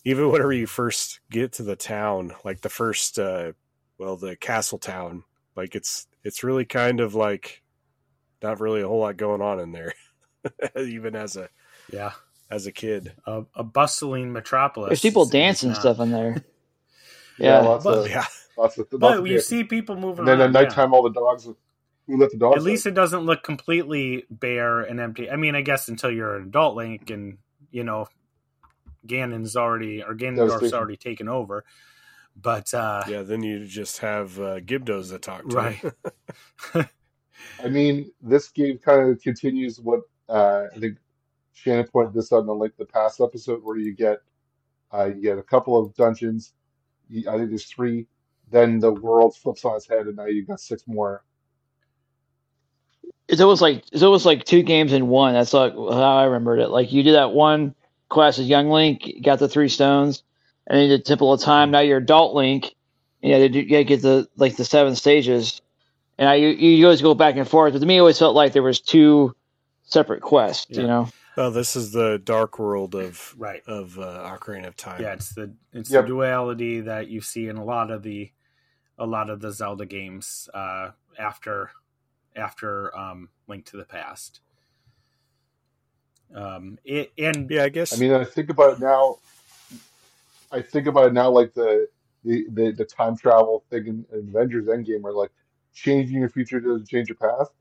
even whenever you first get to the town like the first uh well the castle town like it's it's really kind of like not really a whole lot going on in there even as a Yeah. as a kid A, a bustling metropolis. There's people It's- it's dancing stuff in there. Yeah, Yeah. lots But- of yeah lots of lots But of you see people moving and then around. at yeah. nighttime, all the dogs. Who let the dogs? At least out? it doesn't look completely bare and empty. I mean, I guess until you're an adult Link and, you know, Ganon's already, or Ganondorf's Devastation. already taken over. But, uh, yeah then you just have uh, gibdos to talk to Right. I mean, this game kind of continues what uh, I think Shannon pointed this out in the Link the Past episode, where you get uh, you get a couple of dungeons. You, I think there's three. Then the world flips on its head, and now you've got six more. It's almost like it's almost like two games in one. That's like how I remembered it. Like you do that one quest as young Link, got the three stones, and then you did Temple of Time. Now you're adult Link, and you had to, do, you had to get the like the seven stages, and I, you you always go back and forth. But to me, it always felt like there was two separate quests. Yeah. You know, Oh, this is the dark world of Right. of uh, Ocarina of Time. Yeah, it's the it's Yep. the duality that you see in a lot of the a lot of the Zelda games uh, after after um, Link to the Past. Um, it, and yeah. I guess. I mean, I think about it now. I think about it now, like the the the, the time travel thing in, in Avengers Endgame, where like changing your future doesn't change your past.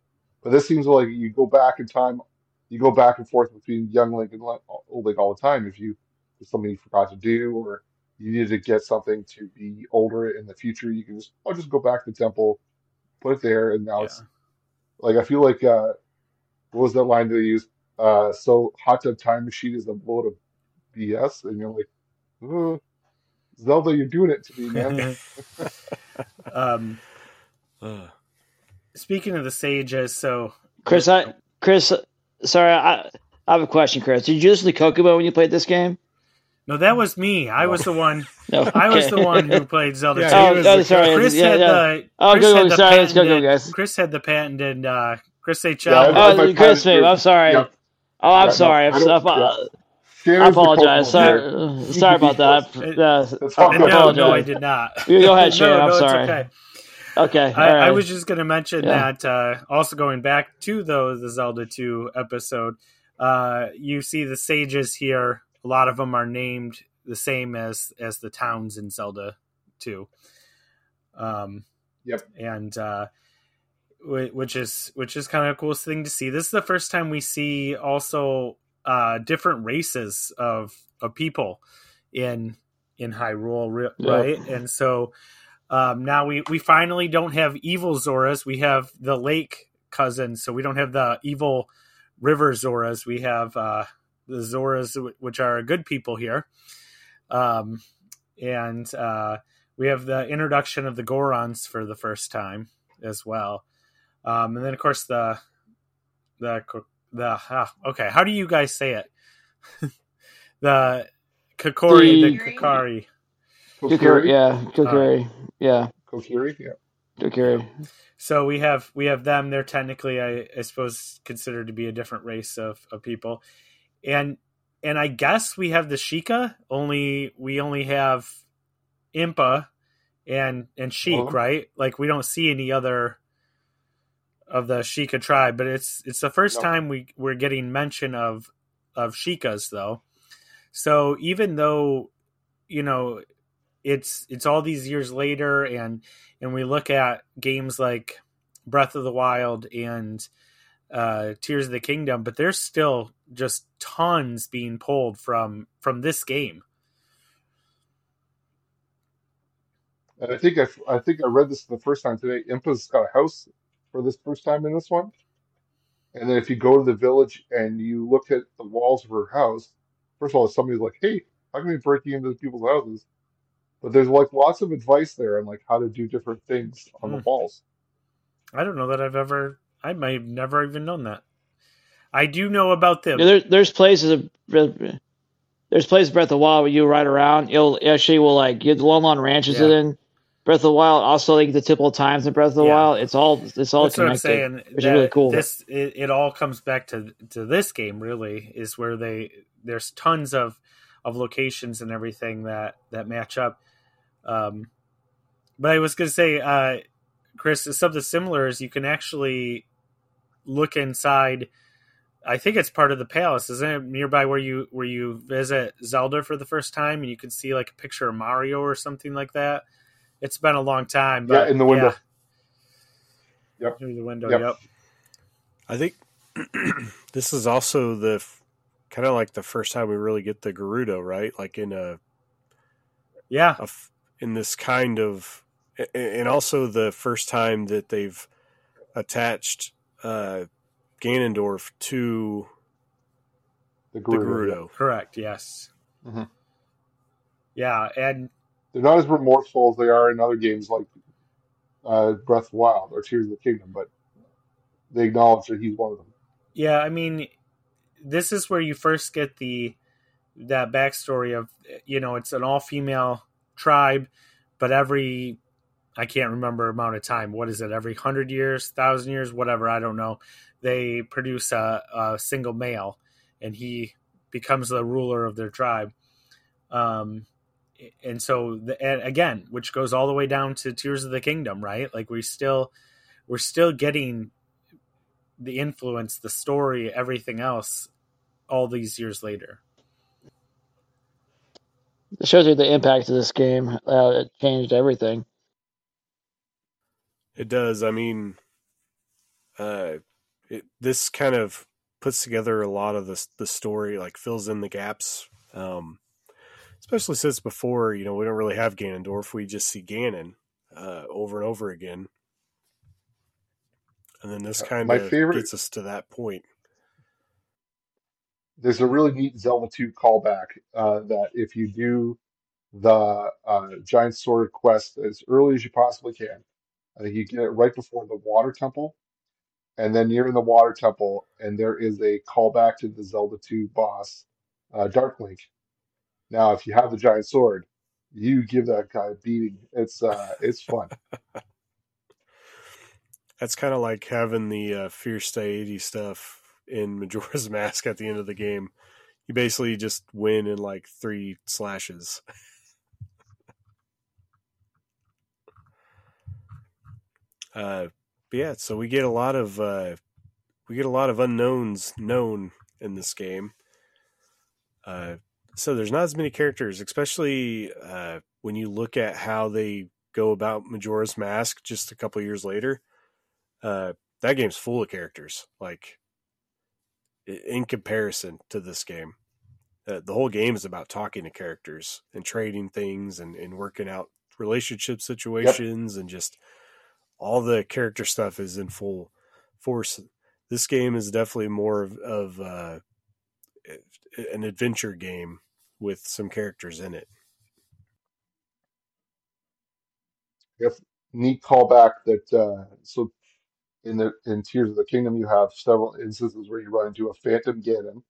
But this seems like you go back in time, you go back and forth between young Link and Link- old Link all the time. If you if something you forgot to do, or you needed to get something to be older in the future, you can just I'll just go back to the temple, put it there, and now it's like I feel like uh, what was that line that they used? Uh, so hot tub time machine is a load of BS, and you're like, "Ugh, Zelda, you're doing it to me, man. um, uh, speaking of the sages, so Chris, I Chris, sorry, I I have a question, Chris. Did you listen to Kokobo when you played this game? No, that was me. I was the one. No, I was the one who played Zelda. Yeah, too. Oh, oh, sorry. Chris yeah, had yeah. the Oh, Chris go, had go, the sorry, let's go, go, guys. Chris had the patented uh, Chris H. Yeah, I- L. I- Oh, Chris, plan- babe, I'm sorry. Yeah. Oh, I'm Yeah, sorry. I I'm, don't- I apologize. Sorry, sorry about that. It- Uh, I good. no, no, I did not. You go ahead, Sharon, no, I'm no, sorry. Okay. okay, I, all right. I was just going to mention Yeah. that uh, also going back to though the Zelda 2 episode, uh, you see the sages here. A lot of them are named the same as as the towns in Zelda 2. Um, Yep. And uh, which is which is kind of a cool thing to see. This is the first time we see also uh, different races of of people in in Hyrule, ri- Yeah. right? And so um, now we we finally don't have evil Zoras. We have the lake cousins, so we don't have the evil river Zoras. We have uh, the Zoras, which are good people here, um, and uh, we have the introduction of the Gorons for the first time as well, um, and then of course the the the ah, okay. How do you guys say it? the Kokori, the The- Kokari. Kokiri, Kokiri? yeah, Kokiri, yeah, Kokiri? Yeah. Kokiri. So we have we have them. They're technically, I, I suppose, considered to be a different race of, of people, and and I guess we have the Sheikah. Only we only have Impa and and Sheik, right? Like we don't see any other of the Sheikah tribe, but it's it's the first No. time we we're getting mention of of Sheikas though. So even though you know it's it's all these years later and and we look at games like Breath of the Wild and uh, Tears of the Kingdom, but there's still just tons being pulled from from this game. And I think I, I think I read this the first time today. Impa's got a house for this first time in this one. And then if you go to the village and you look at the walls of her house, first of all, somebody's like, "Hey, how come you breaking into people's houses?" But there's like lots of advice there on like how to do different things on the Hmm. walls. I don't know that I've ever. I might have never even known that. I do know about them. Yeah, there, there's places of there's places Breath of the Wild where you ride around. You'll actually will like get the Lon Lon Ranches Yeah. in Breath of the Wild. Also, like the typical times in Breath of the Yeah. Wild. It's all it's all That's what I'm connected. saying. which is really cool. This it, it all comes back to to this game. Really, is where they there's tons of of locations and everything that that match up. Um, but I was going to say, uh, Chris, something similar is you can actually look inside. I think it's part of the palace, isn't it? Nearby where you where you visit Zelda for the first time, and you can see like a picture of Mario or something like that. It's been a long time, but Yeah, in the window. yeah. Yep. through the window. Yep. Yep. I think this is also the kind of like the first time we really get the Gerudo, right? Like in a, Yeah. a f- in this kind of, and also the first time that they've attached uh, Ganondorf to The the Gerudo. Gerudo. Correct. Yes. Mhm. Yeah, and They're not as remorseful as they are in other games like uh, Breath of the Wild or Tears of the Kingdom, but they acknowledge that he's one of them. yeah, I mean, this is where you first get the that backstory of you know it's an all female tribe, but every I can't remember amount of time. What is it? Every hundred years, thousand years, whatever. I don't know. They produce a, a single male, and he becomes the ruler of their tribe. Um, and so the, and again, which goes all the way down to Tears of the Kingdom, right? Like we still we're still getting the influence, the story, everything else, all these years later. It shows you the impact of this game. Uh, it changed everything. It does. I mean, uh, it, this kind of puts together a lot of the the story, like fills in the gaps. Um, especially since before, you know, we don't really have Ganondorf. We just see Ganon uh, over and over again, and then this Uh, kind of favorite- gets us to that point. There's a really neat Zelda 2 callback uh, that if you do the uh, Giant Sword quest as early as you possibly can, I think you get it right before the Water Temple, and then you're in the Water Temple, and there is a callback to the Zelda 2 boss, uh, Dark Link. Now, if you have the Giant Sword, you give that guy a beating. It's uh, it's fun. That's kind of like having the uh, Fierce Deity stuff in Majora's Mask at the end of the game. You basically just win in like three slashes. uh, but yeah, so we get a lot of uh, we get a lot of unknowns known in this game. Uh, so there's not as many characters, especially uh, when you look at how they go about Majora's Mask just a couple years later. Uh, that game's full of characters. Like in comparison to this game, uh, the whole game is about talking to characters and trading things and, and working out relationship situations and just all the character stuff is in full force. This game is definitely more of, of uh, an adventure game with some characters in it. If neat callback that uh, so in the in Tears of the Kingdom you have several instances where you run into a Phantom Ganon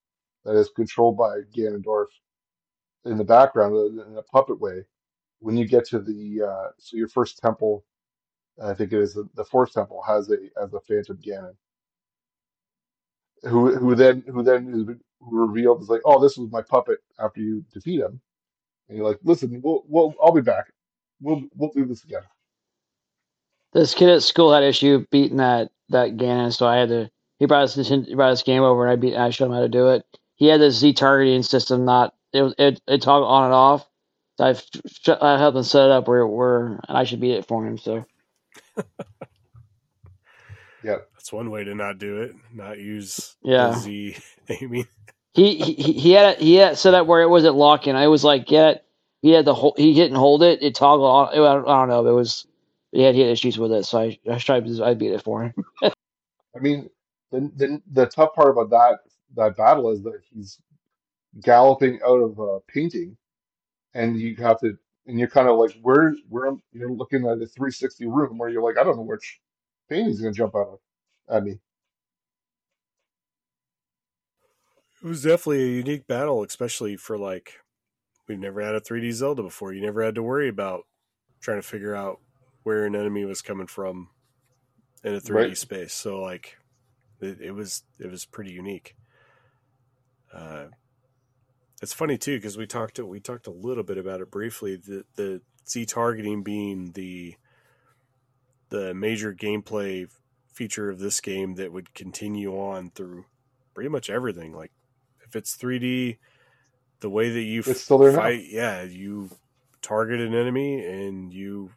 that is controlled by Ganondorf in the background uh, in a puppet way. When you get to the uh, so your first temple, I think it is the, fourth temple has a as a Phantom Ganon who who then who then is revealed as like oh this was my puppet after you defeat him and you're like listen we'll, we'll I'll be back we'll we'll do this again. This kid at school had issue beating that that Ganon, so I had to. He brought this he brought this game over, and I beat. I showed him how to do it. He had this Z targeting system, not it. was- It it toggled on and off. So I've I helped him set it up where where and I should beat it for him. So Yeah, that's one way to not do it, not use Yeah. Z aiming. he he he had it. He had it set up where it wasn't locking. I was like, get. He had the whole. He didn't hold it. It toggled on. I don't, I don't know. It was. He had, he had issues with it, so I I tried. to- I beat it for him. I mean, the, the the tough part about that that battle is that he's galloping out of a painting, and you have to, and you're kind of like, where where you're looking at a 360 room where you're like, I don't know which painting's gonna jump out of at me. It was definitely a unique battle, especially for like we've never had a 3D Zelda before. You never had to worry about trying to figure out where an enemy was coming from in a 3D Right. space. So like it, it was it was pretty unique. Uh, it's funny too because we talked we talked a little bit about it briefly. The the Z targeting being the the major gameplay feature of this game that would continue on through pretty much everything. Like if it's 3D, the way that you It's still there now. fight, yeah, you target an enemy and you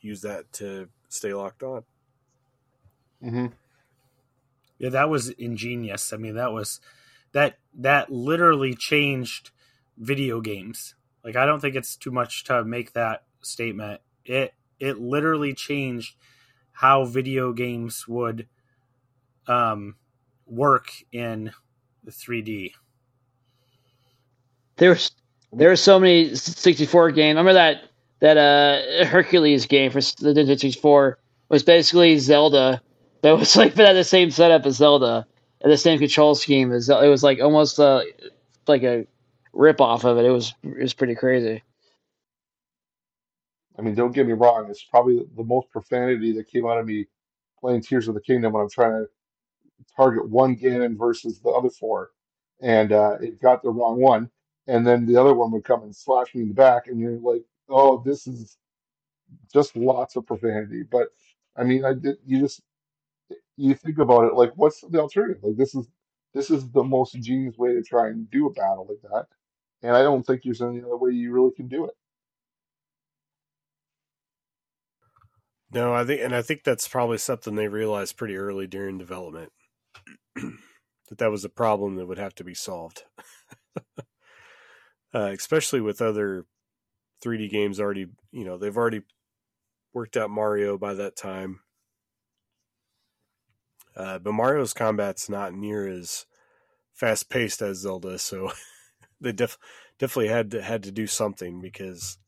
use that to stay locked on. hmm Yeah, that was ingenious. I mean, that was that that literally changed video games. Like I don't think it's too much to make that statement. It it literally changed how video games would um work in the 3D. There's there were so many 64 games. Remember that that uh Hercules game for the Nintendo 64 was basically Zelda. That was like that the same setup as Zelda the same control scheme as it was like almost uh, like a rip off of it. It was it was pretty crazy. I mean, don't get me wrong. It's probably the most profanity that came out of me playing Tears of the Kingdom when I'm trying to target one Ganon versus the other four, and uh, it got the wrong one, and then the other one would come and slash me in the back, and you're like, oh, this is just lots of profanity. But I mean, I did. You just you think about it, like, what's the alternative? Like, this is this is the most ingenious way to try and do a battle like that, and I don't think there's any other way you really can do it. No, I think, and I think that's probably something they realized pretty early during development that that was a problem that would have to be solved, uh, especially with other 3D games already. You know, they've already worked out Mario by that time, uh, but Mario's combat's not near as fast paced as Zelda, so they def- definitely had to had to do something because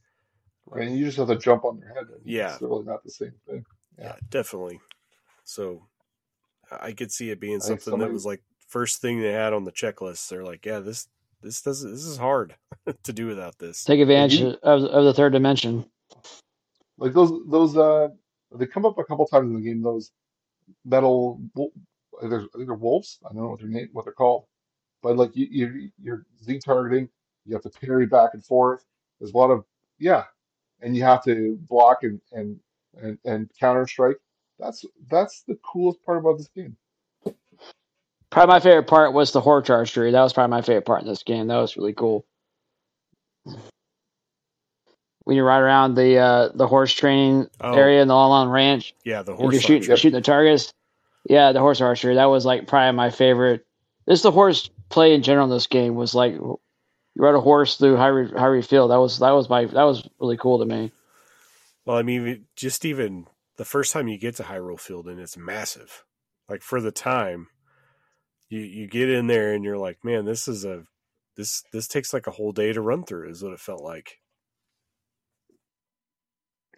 Right, and you just have to jump on their head. I Yeah. it's really not the same thing. yeah, Yeah. definitely. So I could see it being I think something that was like first thing they had on the checklist. They're like, yeah, this this does this is hard to do without this. Take advantage you- of, of the third dimension. Like those those uh they come up a couple times in the game. Those metal there's I think they're wolves. I don't know what their name what they're called, but like you, you you're Z targeting. You have to parry back and forth. There's a lot of yeah, and you have to block and and and, and counter strike. That's that's the coolest part about this game. Probably my favorite part was the horse archery. That was probably my favorite part in this game. That was really cool. When you ride around the uh, the horse training Oh. area in the Lon Lon Ranch, Yeah, the horse you're shooting, archery. shooting the targets. Yeah, the horse archery. That was like probably my favorite. This the horse play in general. in This game was like you ride a horse through Hyrule, Hyrule Field. That was that was my that was really cool to me. Well, I mean, just even the first time you get to Hyrule Field and it's massive. Like for the time, you you get in there and you're like, man, this is a this this takes like a whole day to run through. Is what it felt like.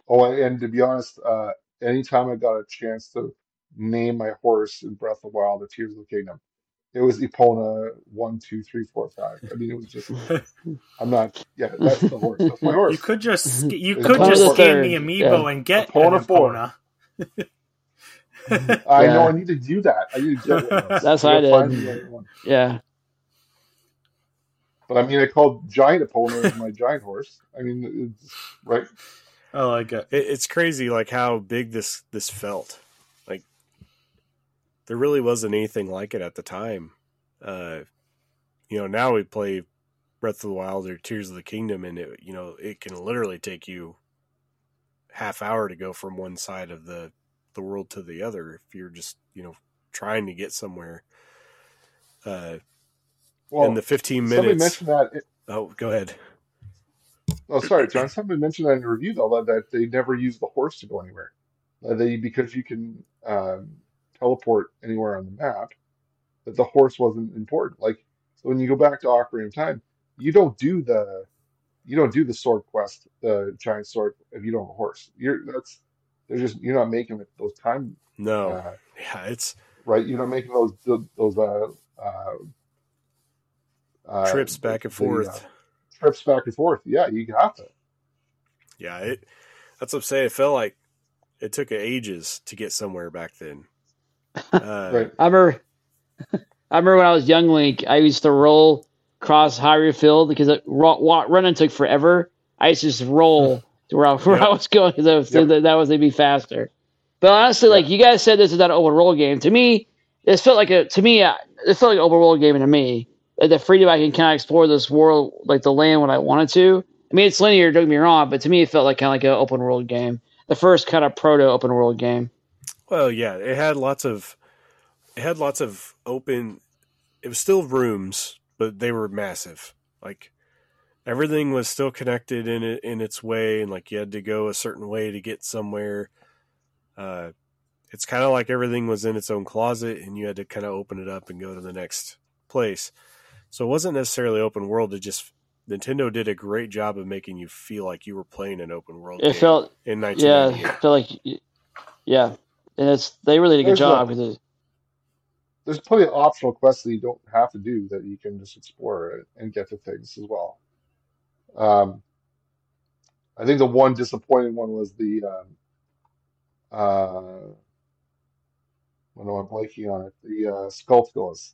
Oh, and to be honest, uh, anytime I got a chance to name my horse in Breath of the Wild or Tears of the Kingdom, it was Epona one, two, three, four, five. I mean, it was just I'm not. Yeah, that's the horse. That's my horse. You could just sk- you It's could Epona just the scan third, the amiibo yeah. and get Epona an four. Epona. I know Yeah. I need to do that. I need to get one. of those. That's I what I gotta find did. the other one. Yeah, But I mean, I called Giant Epona as my giant horse. I mean, it's, right? I like it. It, it's crazy, like how big this this felt. Like there really wasn't anything like it at the time. Uh, you know, now we play Breath of the Wild or Tears of the Kingdom, and it you know it can literally take you half hour to go from one side of the the world to the other if you're just you know trying to get somewhere. Uh, Well, in the 15 somebody minutes. mentioned that. It, Oh, go ahead. Oh, sorry, John. Somebody mentioned that in the review though that, that they never use the horse to go anywhere. Uh, they because you can um, teleport anywhere on the map. That the horse wasn't important. Like so, when you go back to Ocarina of Time, you don't do the you don't do the sword quest, the giant sword, if you don't have a horse. You're that's they're just you're not making it those time No, uh, yeah, it's right. You're not making those those uh, uh, uh, trips back and the, forth. Trips back and forth. Yeah, you have to. Yeah, it. That's what I'm saying. It felt like it took ages to get somewhere back then. Uh, Right. I remember. I remember when I was young Link, I used to roll across Hyrule Field because it, ro- wa- running took forever. I used to just roll to where I, where I was going because Yep. that, that was to be faster. But honestly, like you guys said, this is not an open world game. To me, this felt like a to me uh, it felt like an open world game to me. Like the freedom I can kind of explore this world, like the land when I wanted to. I mean, it's linear. Don't get me wrong, but to me, it felt like kind of like an open world game. The first kind of proto open world game. Well, yeah, it had lots of it had lots of open. It was still rooms, but they were massive. Like everything was still connected in it in its way, and like you had to go a certain way to get somewhere. Uh, it's kind of like everything was in its own closet, and you had to kind of open it up and go to the next place. So it wasn't necessarily open world. It just Nintendo did a great job of making you feel like you were playing an open world. It game felt in nineteen. Yeah, 1998. I feel like yeah, and it's they really did a good There's job a- with it. there's plenty of optional quests that you don't have to do that you can just explore and get to things as well. Um, I think the one disappointing one was the um, uh, I know I'm blanking on it. The uh, Skulltulas.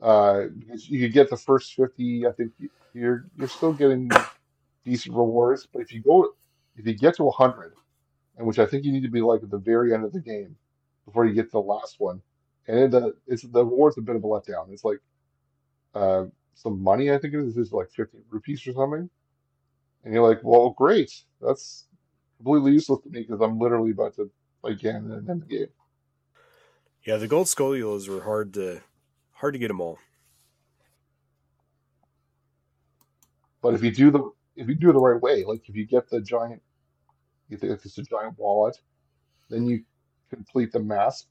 Uh, because you get the first fifty. I think you- you're you're still getting decent rewards, but if you go if you get to hundred, and which I think you need to be like at the very end of the game before you get to the last one, and the it's the reward's a bit of a letdown. It's like uh, some money. I think it is. It's like fifty rupees or something, and you're like, well, great. That's completely useless to me because I'm literally about to play again and end the game. Yeah, the gold Skulltulas were hard to hard to get them all. But if you do the if you do it the right way, like if you get the giant, if if it's a giant wallet, then you complete the mask.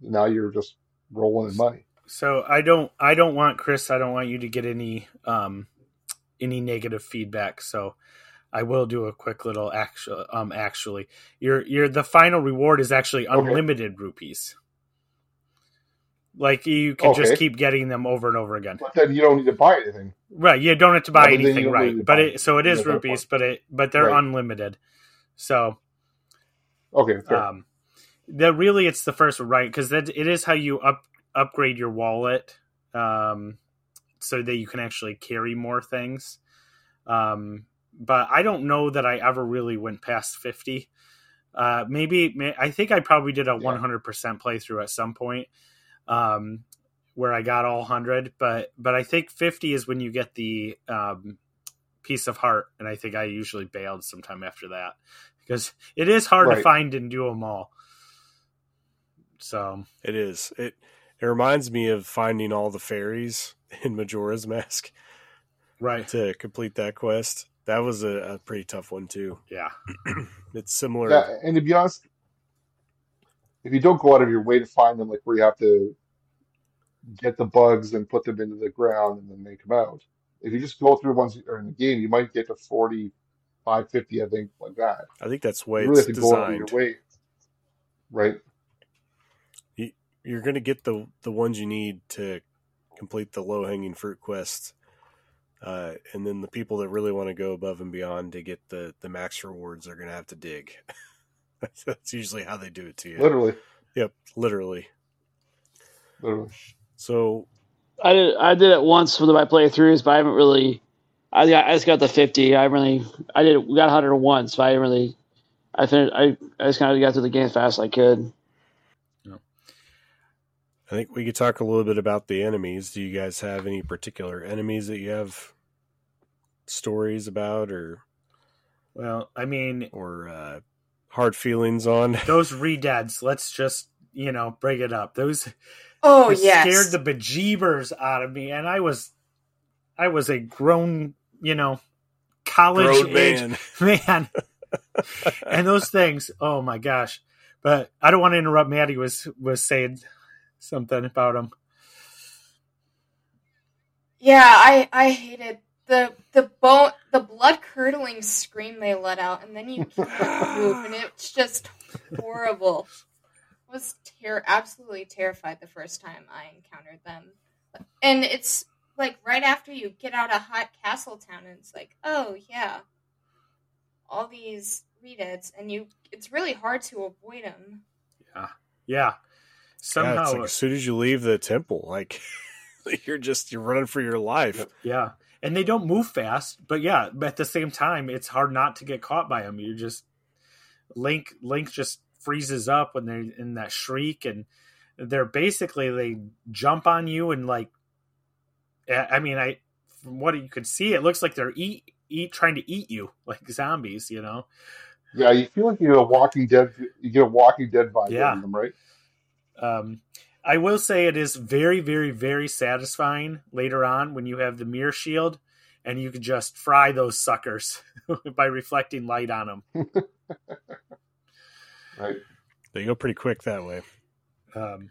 Now you're just rolling in money. So I don't I don't want Chris, I don't want you to get any um any negative feedback. So I will do a quick little actual um actually. Your your the final reward is actually Okay. unlimited rupees. Like you can just keep getting them over and over again. But then you don't need to buy anything. Right, you don't have to buy Yeah, but then you anything, right? But it so it is rupees, but it but they're Right. unlimited. So Okay, fair. um that really it's the first right because that it is how you up upgrade your wallet um so that you can actually carry more things um but i don't know that i ever really went past 50 uh maybe may, i think i probably did a 100% playthrough at some point um where i got all 100 but but i think 50 is when you get the um piece of heart and i think i usually bailed sometime after that because it is hard to find and do them all so It is. It it reminds me of finding all the fairies in Majora's Mask right to complete that quest. That was a, a pretty tough one too. yeah It's similar. Yeah, and to be honest, if you don't go out of your way to find them, like where you have to get the bugs and put them into the ground and then make them out, if you just go through ones that are in the game, you might get to 45, 50, I think, like that. I think that's way You really it's have to go out of your designed. way, right? You're going to get the the ones you need to complete the low hanging fruit quests, uh, and then the people that really want to go above and beyond to get the the max rewards are going to have to dig. that's, that's usually how they do it to you. Literally, Yep, literally. literally. So I did I did it once with my playthroughs, but I haven't really. I got I just got the fifty. I really I did we got hundred once, but I didn't really. I finished. I I just kind of got through the game as fast as I could. I think we could talk a little bit about the enemies. Do you guys have any particular enemies that you have stories about or well i mean or uh, hard feelings on? those redeads let's just you know bring it up those Oh it yes. scared the bejeebers out of me and i was i was a grown you know college Grown age man. man. and those things, oh my gosh. But I don't want to interrupt. Maddie was was saying something about them. Yeah, I I hated the the bone the blood curdling scream they let out, and then you can't move, and it's just horrible. I was ter- absolutely terrified the first time I encountered them, and it's like right after you get out of Hot Castle Town, and it's like, oh yeah, all these redeads, and you it's really hard to avoid them. Yeah. Yeah, Somehow, it's like as soon as you leave the temple, like you're just you're running for your life. yeah. And they don't move fast, but yeah, but at the same time, it's hard not to get caught by them. You just Link Link just freezes up when they're in that shriek, and they're basically they jump on you and like, I mean, I from what you could see, it looks like they're eat eat trying to eat you like zombies, you know. Yeah, you feel like you get a Walking Dead. You get a Walking Dead vibe Yeah. from them, right? Um, I will say it is very, very, very satisfying later on when you have the mirror shield and you can just fry those suckers by reflecting light on them. Right. They go pretty quick that way. Um,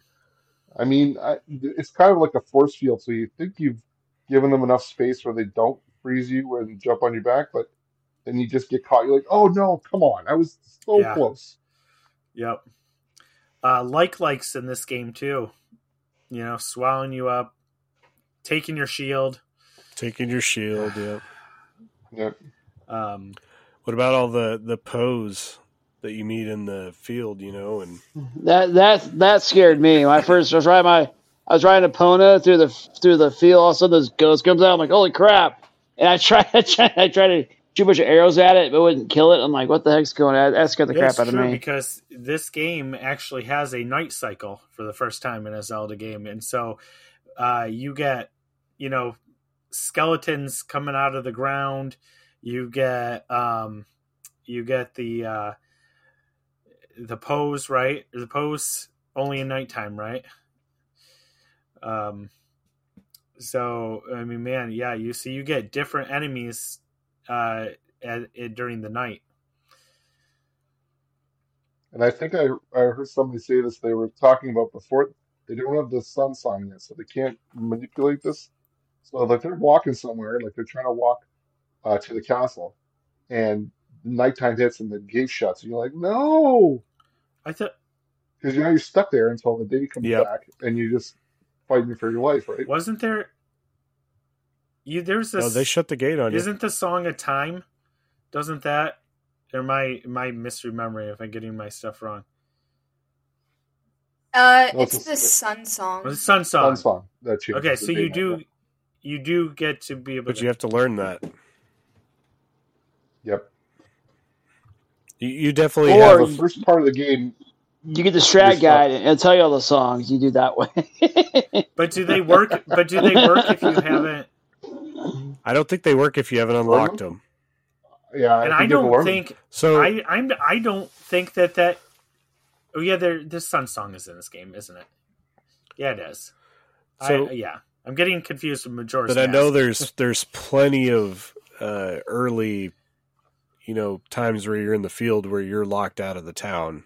I mean, I, it's kind of like a force field, so you think you've given them enough space where they don't freeze you and jump on your back, but then you just get caught. You're like, oh no, come on, I was so Yeah. close. yep. Uh, like likes in this game too. you know, swallowing you up, taking your shield. Taking your shield, yeah. Yep. Um, What about all the the Poes that you meet in the field, you know, and That that that scared me. When I first was riding my I was riding Epona through the through the field. All of a sudden, this ghost comes out. I'm like, holy crap! And I try I try I try to shoot a bunch of arrows at it, but wouldn't kill it. I'm like, what the heck's going on? That scared the crap out of me. because this game actually has a night cycle for the first time in a Zelda game, and so uh, you get you know skeletons coming out of the ground. You get um, you get the uh, the Poes right. The Poes only in nighttime, right? Um. So I mean, man, yeah. You see, you get different enemies uh, at, at, during the night. And I think I, I heard somebody say this. They were talking about before they don't have the sun song yet, so they can't manipulate this. So like they're walking somewhere, like they're trying to walk uh, to the castle, and nighttime hits and the gate shuts, and you're like, no, I thought because you know you're stuck there until the day comes Yep. back, and you just fighting for your life, right? wasn't there. You there's this. oh, they shut the gate on you. Isn't the song a time? Doesn't that? Or am I am I misremembering if I'm getting my stuff wrong? Uh, No, it's it's the Sun Song. Well, the sun song. Sun song that changes. Okay, so you do yeah. you do get to be able But to you have to learn that. Yep. You, you definitely Or- have. the first part of the game, You get the strat guide and it'll tell you all the songs. You do that way. But do they work but do they work if you haven't I don't think they work if you haven't unlocked them. yeah, and I think you have to don't learn. think So I I'm I don't think that that Oh yeah, there this sun song is in this game, isn't it? Yeah, it is. So- I, yeah. I'm getting confused with Majora's but I know there's there's plenty of uh, early, you know, times where you're in the field where you're locked out of the town.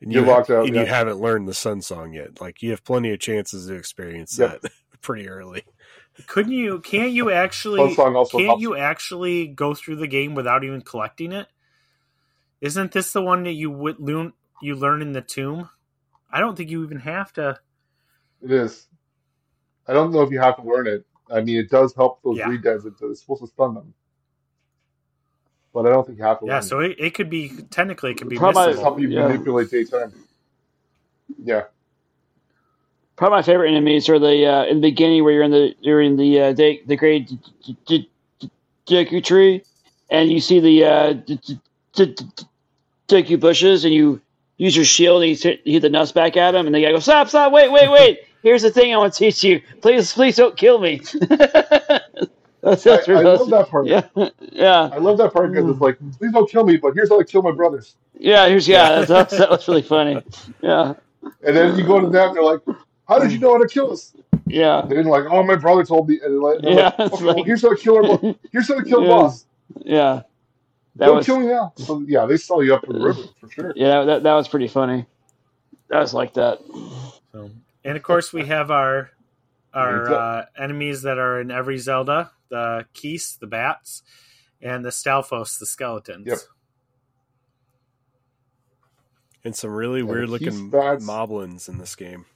And You're you, locked out, and yeah. you haven't learned the sun song yet. Like you have plenty of chances to experience Yep. that pretty early. Couldn't you? Can't you actually? Song also can't helps. you actually go through the game without even collecting it? Isn't this the one that you would learn? You learn in the tomb. I don't think you even have to. It is. I don't know if you have to learn it. I mean, it does help those Yeah. redeads. It- It's supposed to stun them, but I don't think you have to. Yeah, learn so it. it, it could be technically it could be Probably- It's missable. help you Yeah. manipulate daytime. Yeah, Probably my favorite enemies are the uh, in the beginning where you're in the you're in the uh, the, the great Deku tree, and you see the uh, Deku bushes, and you use your shield and you hit, the nuts back at them, and they gotta go stop, stop, wait, wait, wait. Here's the thing I want to teach you. Please, please don't kill me. that's, that's I, I love that part. Yeah, yeah, I love that part because it's like, please don't kill me, but here's how I kill my brothers. yeah. Here's yeah. That's, that's, that was really funny. Yeah, And then you go to them, and they're like, how did you know how to kill us? yeah, And they're like, oh, my brother told me. And they're like, they're Yeah, like, it's okay, well, here's how to kill our boss. Here's how to kill Yeah. boss. yeah. That Don't was kill me now. So yeah, they sell you up to the river for sure. yeah. That that was pretty funny. That was like that. So, and of course, we have our our uh, enemies that are in every Zelda: the Keese, the bats, and the Stalfos, the skeletons. Yep. And some really Yeah, weird looking bats- moblins in this game.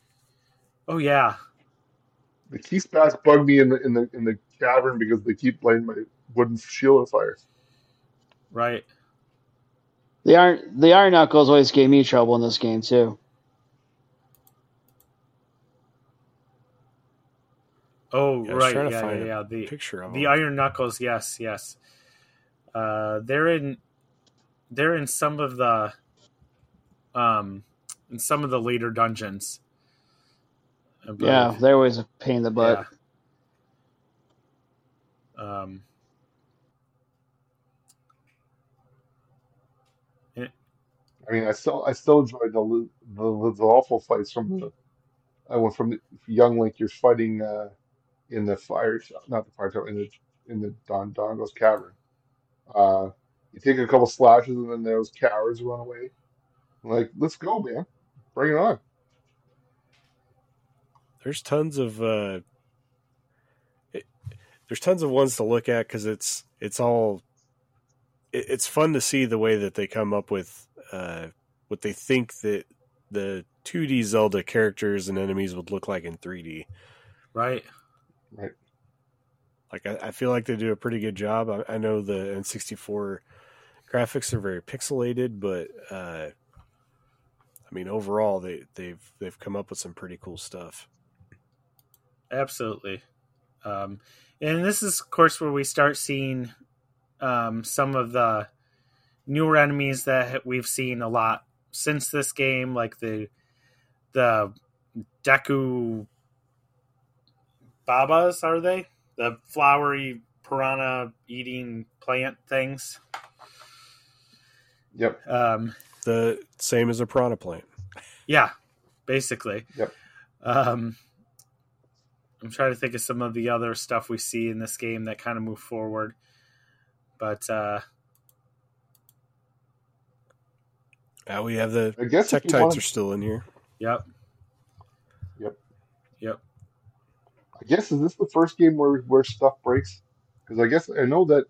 Oh yeah, The Keese bats bug me in the in the in the cavern because they keep lighting my wooden shield on fire. right. The iron the iron knuckles always gave me trouble in this game too. Oh Yeah, right, yeah, yeah, yeah. The Picture of the them. Iron Knuckles, yes, yes. Uh, they're in they're in some of the um in some of the later dungeons. I. Yeah, they're always a pain in the butt. Yeah. Um, I mean, I still I still enjoyed the the, the awful fights from the I went from the young Link. You're fighting uh, in the fire, not the fire tower, in the in the Dodongo's cavern. Uh, you take a couple slashes, and then those cowards run away. I'm like, let's go, man, bring it on. There's tons of uh, it, there's tons of ones to look at because it's it's all it, it's fun to see the way that they come up with uh, what they think that the 2D Zelda characters and enemies would look like in 3D. Right. Right. Like I, I feel like they do a pretty good job. I, I know the N64 graphics are very pixelated, but uh, I mean overall they they've they've come up with some pretty cool stuff. Absolutely. Um, and this is, of course, where we start seeing um, some of the newer enemies that we've seen a lot since this game, like the the Deku Babas, are they? The flowery piranha eating plant things. Yep. Um, The same as a piranha plant. yeah, basically. Yep. Um, I'm trying to think of some of the other stuff we see in this game that kind of move forward, but uh, Uh, we have the I guess tech you Tektites wanted- are still in here. yep, Yep. yep. I guess is this the first game where where stuff breaks? Because I guess I know that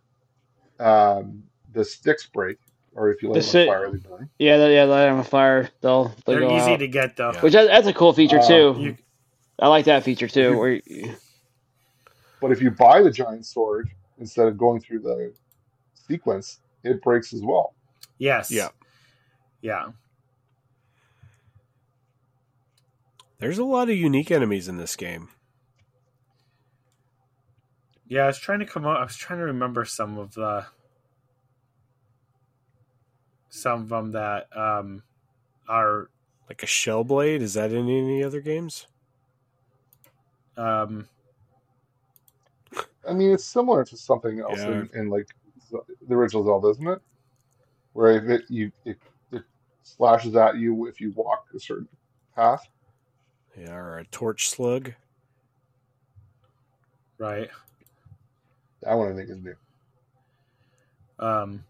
um, the sticks break, or if you The light them on fire, they burn. Yeah, they- yeah, light on fire. They'll they They're go easy out. to get though. Yeah. Which that's a cool feature Uh, too. You, I like that feature too. Where you, But if you buy the giant sword instead of going through the sequence, it breaks as well. yes. Yeah. Yeah. There's a lot of unique enemies in this game. Yeah. I was trying to come up. I was trying to remember some of the some of them that um, are Like a shell blade, is that in any other games? Um, I mean, it's similar to something else Yeah. in, in like the original Zelda, isn't it? Where if it you it, it slashes at you if you walk a certain path. Yeah, or a torch slug. right. That one I think is new. Um,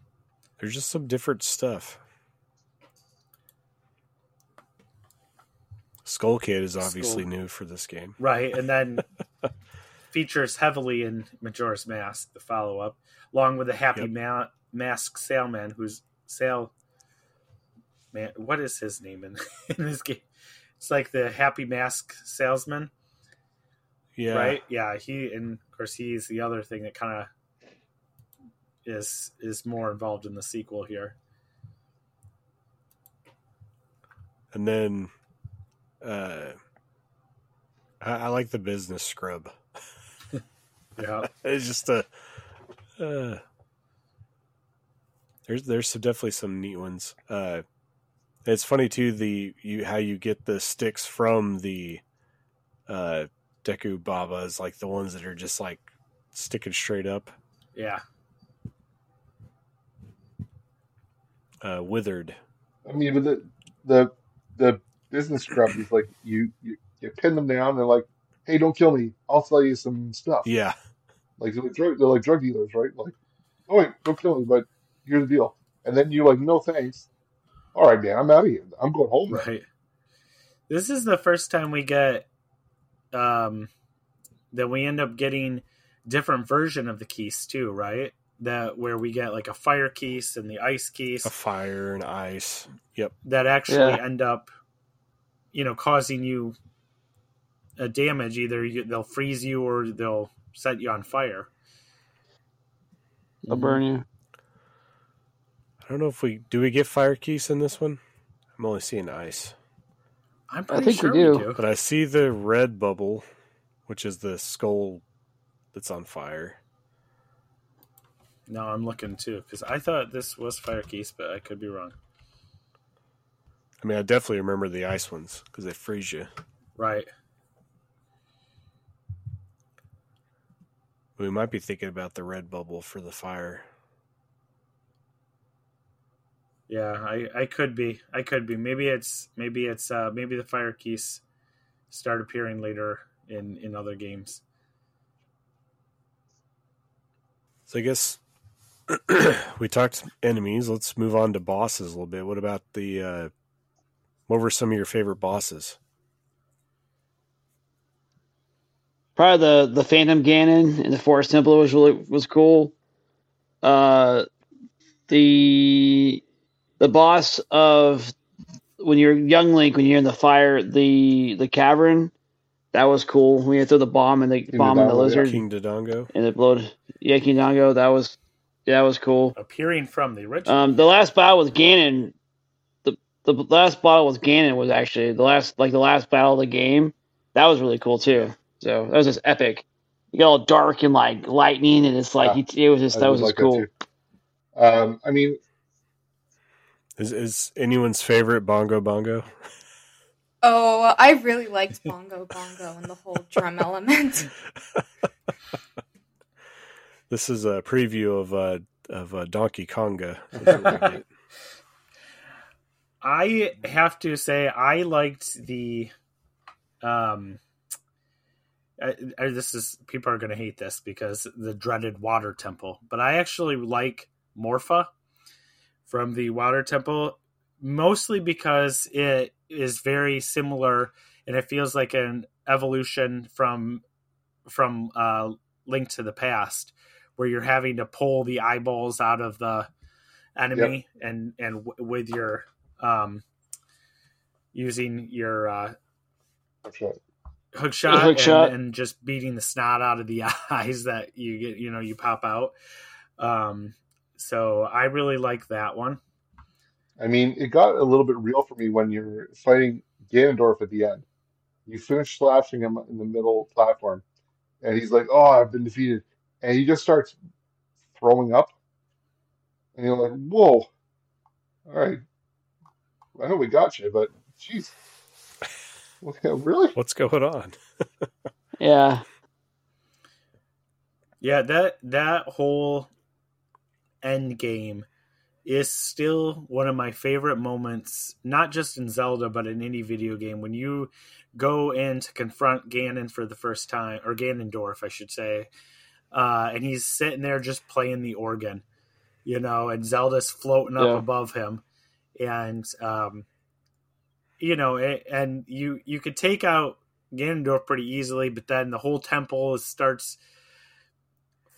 There's just some different stuff. Skull Kid is obviously Skull- new for this game. Right, and then features heavily in Majora's Mask, the follow up, along with the Happy Yep. Ma- Mask Salesman, who's Sail. Man, what is his name in, in this game? It's like the Happy Mask Salesman, Yeah, right? Yeah, he and of course he's the other thing that kind of is is more involved in the sequel here. and then uh, I, I like the business scrub. Yeah, It's just a. Uh, there's there's some, definitely some neat ones. Uh, it's funny too the you how you get the sticks from the uh, Deku Babas, like the ones that are just like sticking straight up, yeah, uh, withered. I mean, but the the the business scrub is like you you, you pin them down. They're like, "Hey, don't kill me. I'll sell you some stuff." Yeah, Like they're like drug, they're like drug dealers, right? Like, oh wait, don't kill me, but here's the deal. And then you're like, no thanks. All right, man, I'm out of here. I'm going home. now." right. This is the first time we get um that we end up getting different version of the Keese too, right? That where we get like a fire Keese and the ice Keese a fire and ice. Yep. that actually Yeah. end up you know causing you a damage either you, they'll freeze you or they'll set you on fire. they'll burn you. I don't know if we do we get fire Keese in this one. I'm only seeing ice, I'm I think we sure we do. do. but I see the red bubble, which is the skull that's on fire. No, I'm looking too because I thought this was fire Keese, but I could be wrong. I mean, I definitely remember the ice ones because they freeze you. Right. We might be thinking about the red bubble for the fire. Yeah, I, I could be. I could be. Maybe it's maybe it's uh maybe the fire Keese start appearing later in in other games. So I guess we talked enemies. Let's move on to bosses a little bit. What about the? Uh, what were some of your favorite bosses? Probably the the Phantom Ganon in the Forest Temple was really was cool. Uh, the the boss of when you're young Link, when you're in the fire, the the cavern, that was cool. When you throw the bomb and the King bomb and the lizard King Dodongo. and it blowed. Yeah, King Dodongo, that was yeah, that was cool. Appearing from the original. Um, the last battle with Ganon, the the last battle with Ganon was actually the last like the last battle of the game. That was really cool too. So that was just epic. You got all dark and like lightning, and it's like it was just I that did was just like cool. Um, I mean, Is is anyone's favorite Bongo Bongo? Oh, I really liked Bongo Bongo and the whole drum element. This is a preview of uh, of uh, Donkey Konga. is what we get. I have to say I liked the um I, I, this is people are going to hate this because the dreaded water temple, but I actually like Morpha from the water temple mostly because it is very similar and it feels like an evolution from from uh Link to the Past where you're having to pull the eyeballs out of the enemy and and w- with your um using your uh okay. hook shot, hook and, shot. and just beating the snot out of the eyes that you get you know you pop out um so i really like that one I mean, it got a little bit real for me when you're fighting Ganondorf at the end. You finish slashing him in the middle platform, and he's like, "Oh, I've been defeated," and he just starts throwing up, and you're like, "Whoa, all right, I know we got you, but jeez, really?" What's going on? Yeah, yeah that that whole end game is still one of my favorite moments not just in zelda but in any video game when you go in to confront ganon for the first time or ganondorf i should say uh, and he's sitting there just playing the organ you know and zelda's floating up Yeah. above him and um, you know it, and you you could take out ganondorf pretty easily but then the whole temple starts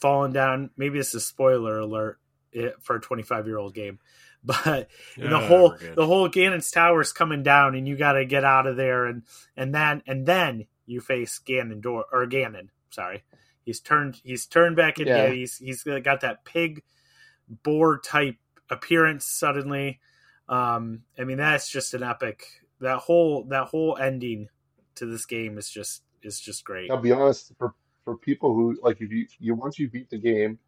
falling down maybe this is spoiler alert eh, for a 25 year old game but and the whole we're good. the whole Ganon's tower's coming down, and you got to get out of there, and and then and then you face Ganondorf or Ganon. Sorry, he's turned he's turned back into Yeah. he's he's got that pig boar type appearance suddenly. Um, I mean that's just an epic. That whole that whole ending to this game is just is just great. I'll be honest for for people who like if you you once you beat the game,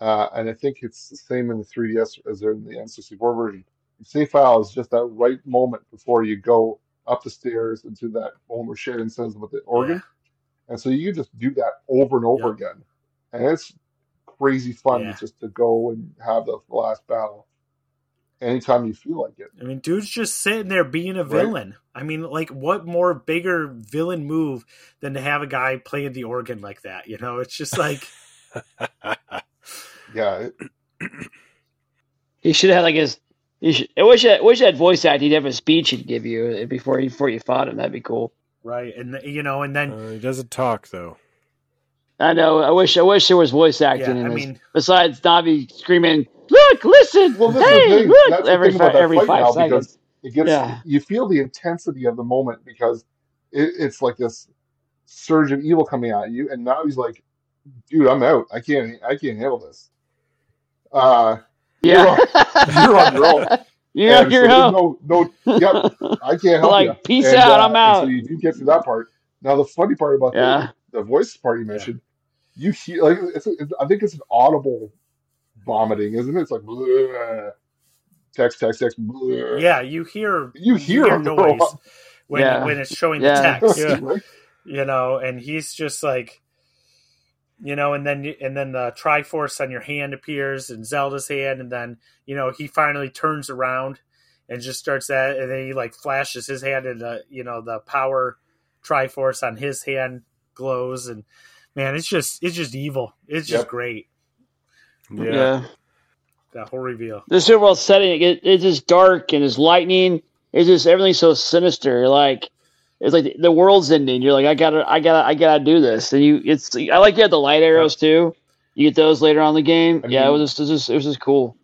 uh, and I think it's the same in the 3DS as in the N64 version. The save file is just that right moment before you go up the stairs into that Homer Sharon says with the organ, and so you just do that over and over Yeah. again, and it's crazy fun Yeah. just to go and have the last battle anytime you feel like it. I mean, dude's just sitting there being a Right. villain. I mean, like, what more bigger villain move than to have a guy playing the organ like that? You know, it's just like, Yeah, it, he should have like his. You should, I wish I wish that voice act. He'd have a speech he'd give you before before you fought him. That'd be cool. right, and you know, and then Uh, he doesn't talk though. I know. I wish. I wish there was voice acting Yeah, in I this. mean- Besides Navi screaming, "Look! Listen! Well, this hey! thing. Look!" That's every about fi- that every fight five now seconds. because it gets Yeah. you feel the intensity of the moment because it, it's like this surge of evil coming at you, and now he's like, "Dude, I'm out. I can't. I can't handle this." Uh, Yeah, you're on your own. You're and on your there's own. no, no, yep, I can't help Like, you. peace And, out, uh, I'm out. so you do get through that part. Now the funny part about Yeah. the, the voice part you mentioned, you hear like it's, it's I think it's an audible vomiting, isn't it? It's like bleh, text, text, text. bleh. yeah, you hear You hear him throw noise when Yeah. when it's showing Yeah. the text, Yeah. You know, and he's just like, you know, and then and then the Triforce on your hand appears and Zelda's hand, and then you know he finally turns around and just starts that, and then he like flashes his hand, and the you know the power Triforce on his hand glows, and man, it's just it's just evil. It's just Yep. great Yeah. yeah. that whole reveal. This overall setting, it, it's just dark and it's lightning. It's just everything's so sinister. Like, it's like the, the world's ending. You're like, I gotta, I gotta, I gotta do this. And you, it's, I like you had the light arrows too. You get those later on in the game. I yeah, it was just, it was just, it was just cool.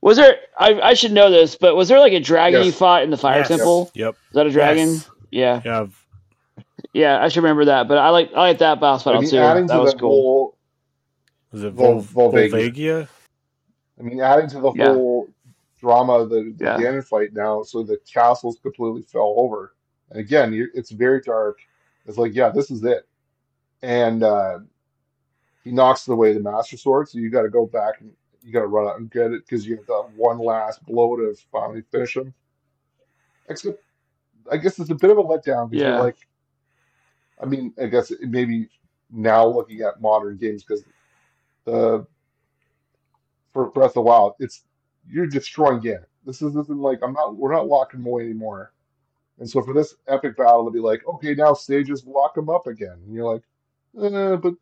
Was there? I, I should know this, but was there like a dragon you fought in the fire Yes. temple? Yep. Is that a dragon? Yes. Yeah, Yeah. I've- yeah, I should remember that. But I like I like that boss I battle mean, too. adding That to was cool. whole, Was it Vol- Vol- Volvagia. Volvagia? I mean, adding to the Yeah. whole drama of the, the Yeah. Ganon fight now, so the castles completely fell over. And again, you it's very dark. It's like, yeah, this is it. And uh, he knocks away the Master Sword, so you got to go back and you got to run out and get it because you have that one last blow to finally finish him. Except, I guess it's a bit of a letdown because Yeah. you're like, I mean, I guess maybe now looking at modern games because the for Breath of the Wild, it's you're destroying Ganon. This is- isn't like I'm not we're not locking away anymore. And so for this epic battle to be like, okay, now stages lock him up again, and you're like, eh, but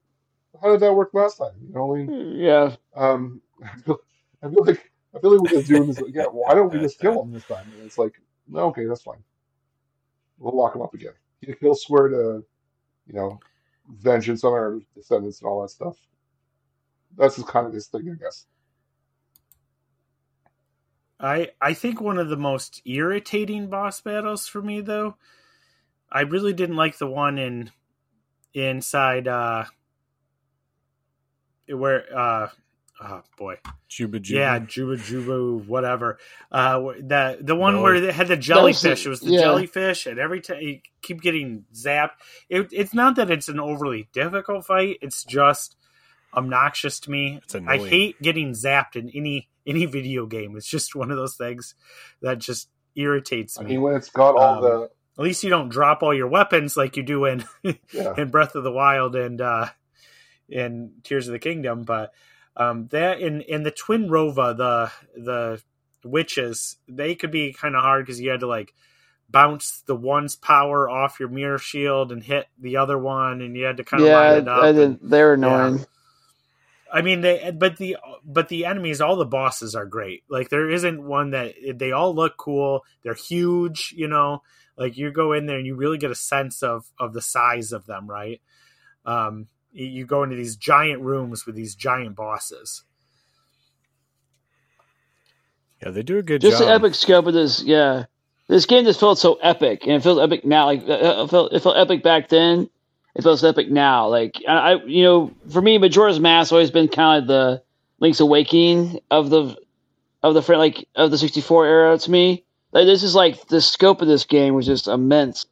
how did that work last time? You know, I mean, Yeah, um, I feel, I feel like I feel like we're just doing this. Yeah, why don't we just kill him this time? And it's like, no, okay, that's fine. We'll lock him up again. He'll swear to, you know, vengeance on our descendants and all that stuff. That's just kind of his thing, I guess. I I think one of the most irritating boss battles for me though, I really didn't like the one in inside uh where uh oh boy Jabu Jabu. yeah jabu jabu whatever uh wh- the the one No. where they had the jellyfish it was the yeah. jellyfish and every time you keep getting zapped it, it's not that it's an overly difficult fight it's just obnoxious to me It's I hate getting zapped in any any video game. It's just one of those things that just irritates I me. mean, when it's got all Um, the At least you don't drop all your weapons like you do in yeah, in Breath of the Wild and uh in Tears of the Kingdom, but um that in in the Twinrova, the the witches, they could be kind of hard because you had to like bounce the one's power off your mirror shield and hit the other one, and you had to kind of yeah, line it up. I did. They were annoying. I mean, they but the but the enemies, all the bosses are great. Like there isn't one that they all look cool. They're huge, you know. Like you go in there and you really get a sense of of the size of them, right? Um, you- you go into these giant rooms with these giant bosses. Yeah, they do a good Just job. the epic scope of this. Yeah, this game just felt so epic, and it feels epic now. Like uh, it felt, it felt epic back then. It feels epic now. Like I, I you know, for me, Majora's Mask always been kind of the Link's Awakening of the of the like of the 64 era to me. Like this is like the scope of this game was just immense,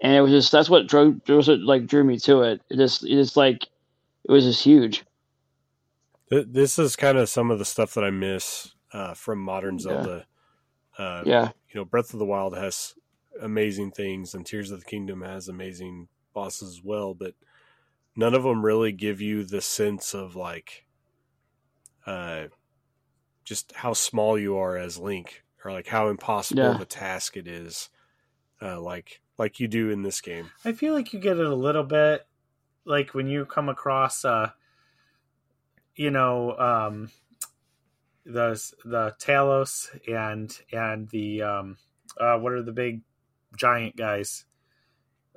and it was just that's what drove was what like drew me to it. It just it just like it was just huge. This is kind of some of the stuff that I miss uh, from modern Yeah. Zelda. Uh, Yeah, You know, Breath of the Wild has amazing things, and Tears of the Kingdom has amazing bosses as well, but none of them really give you the sense of like, uh, just how small you are as Link, or like how impossible Yeah. of a task it is, uh, like like you do in this game. I feel like you get it a little bit, like when you come across, uh, you know, um, the the Talos and and the um, uh, what are the big giant guys?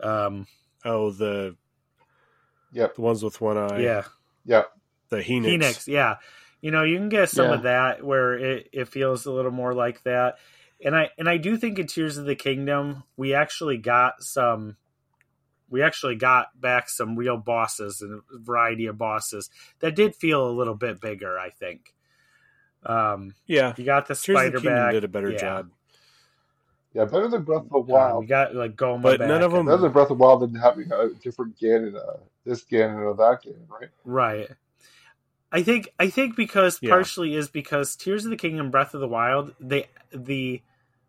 Um, Oh, the Yep. the ones with one eye, yeah, yeah. the Hinox. Phoenix, yeah. You know, you can get some Yeah. of that where it, it feels a little more like that. And I and I do think in Tears of the Kingdom we actually got some we actually got back some real bosses and a variety of bosses that did feel a little bit bigger, I think. Um Yeah, you got the Tears of spider the Kingdom back. did a better yeah. job. Yeah, better than Breath of the Um, Wild. got like Gohma But back none of them- Better than Breath of the Wild than having a different Ganon, uh, this Ganon or that Ganon, right? Right. I think I think because Yeah. partially is because Tears of the Kingdom Breath of the Wild, they the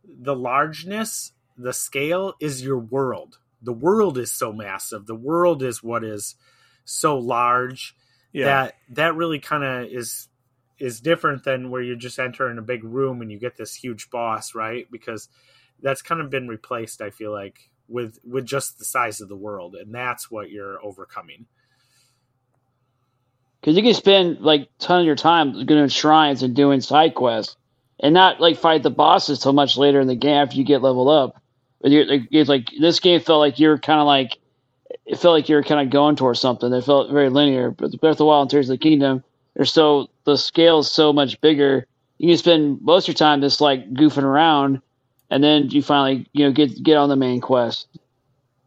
the largeness, the scale is your world. The world is so massive. The world is what is so large Yeah, that that really kind of is is different than where you just enter in a big room and you get this huge boss, right? Because that's kind of been replaced, I feel like, with with just the size of the world, and that's what you're overcoming. because you can spend like ton of your time going to shrines and doing side quests, and not like fight the bosses till much later in the game after you get leveled up. But you're it's like this game felt like you're kind of like it felt like you're kind of going towards something. It felt very linear. But Breath of the Wild and Tears of the Kingdom, they're so the scale is so much bigger you can spend most of your time just like goofing around, and then you finally you know get get on the main quest.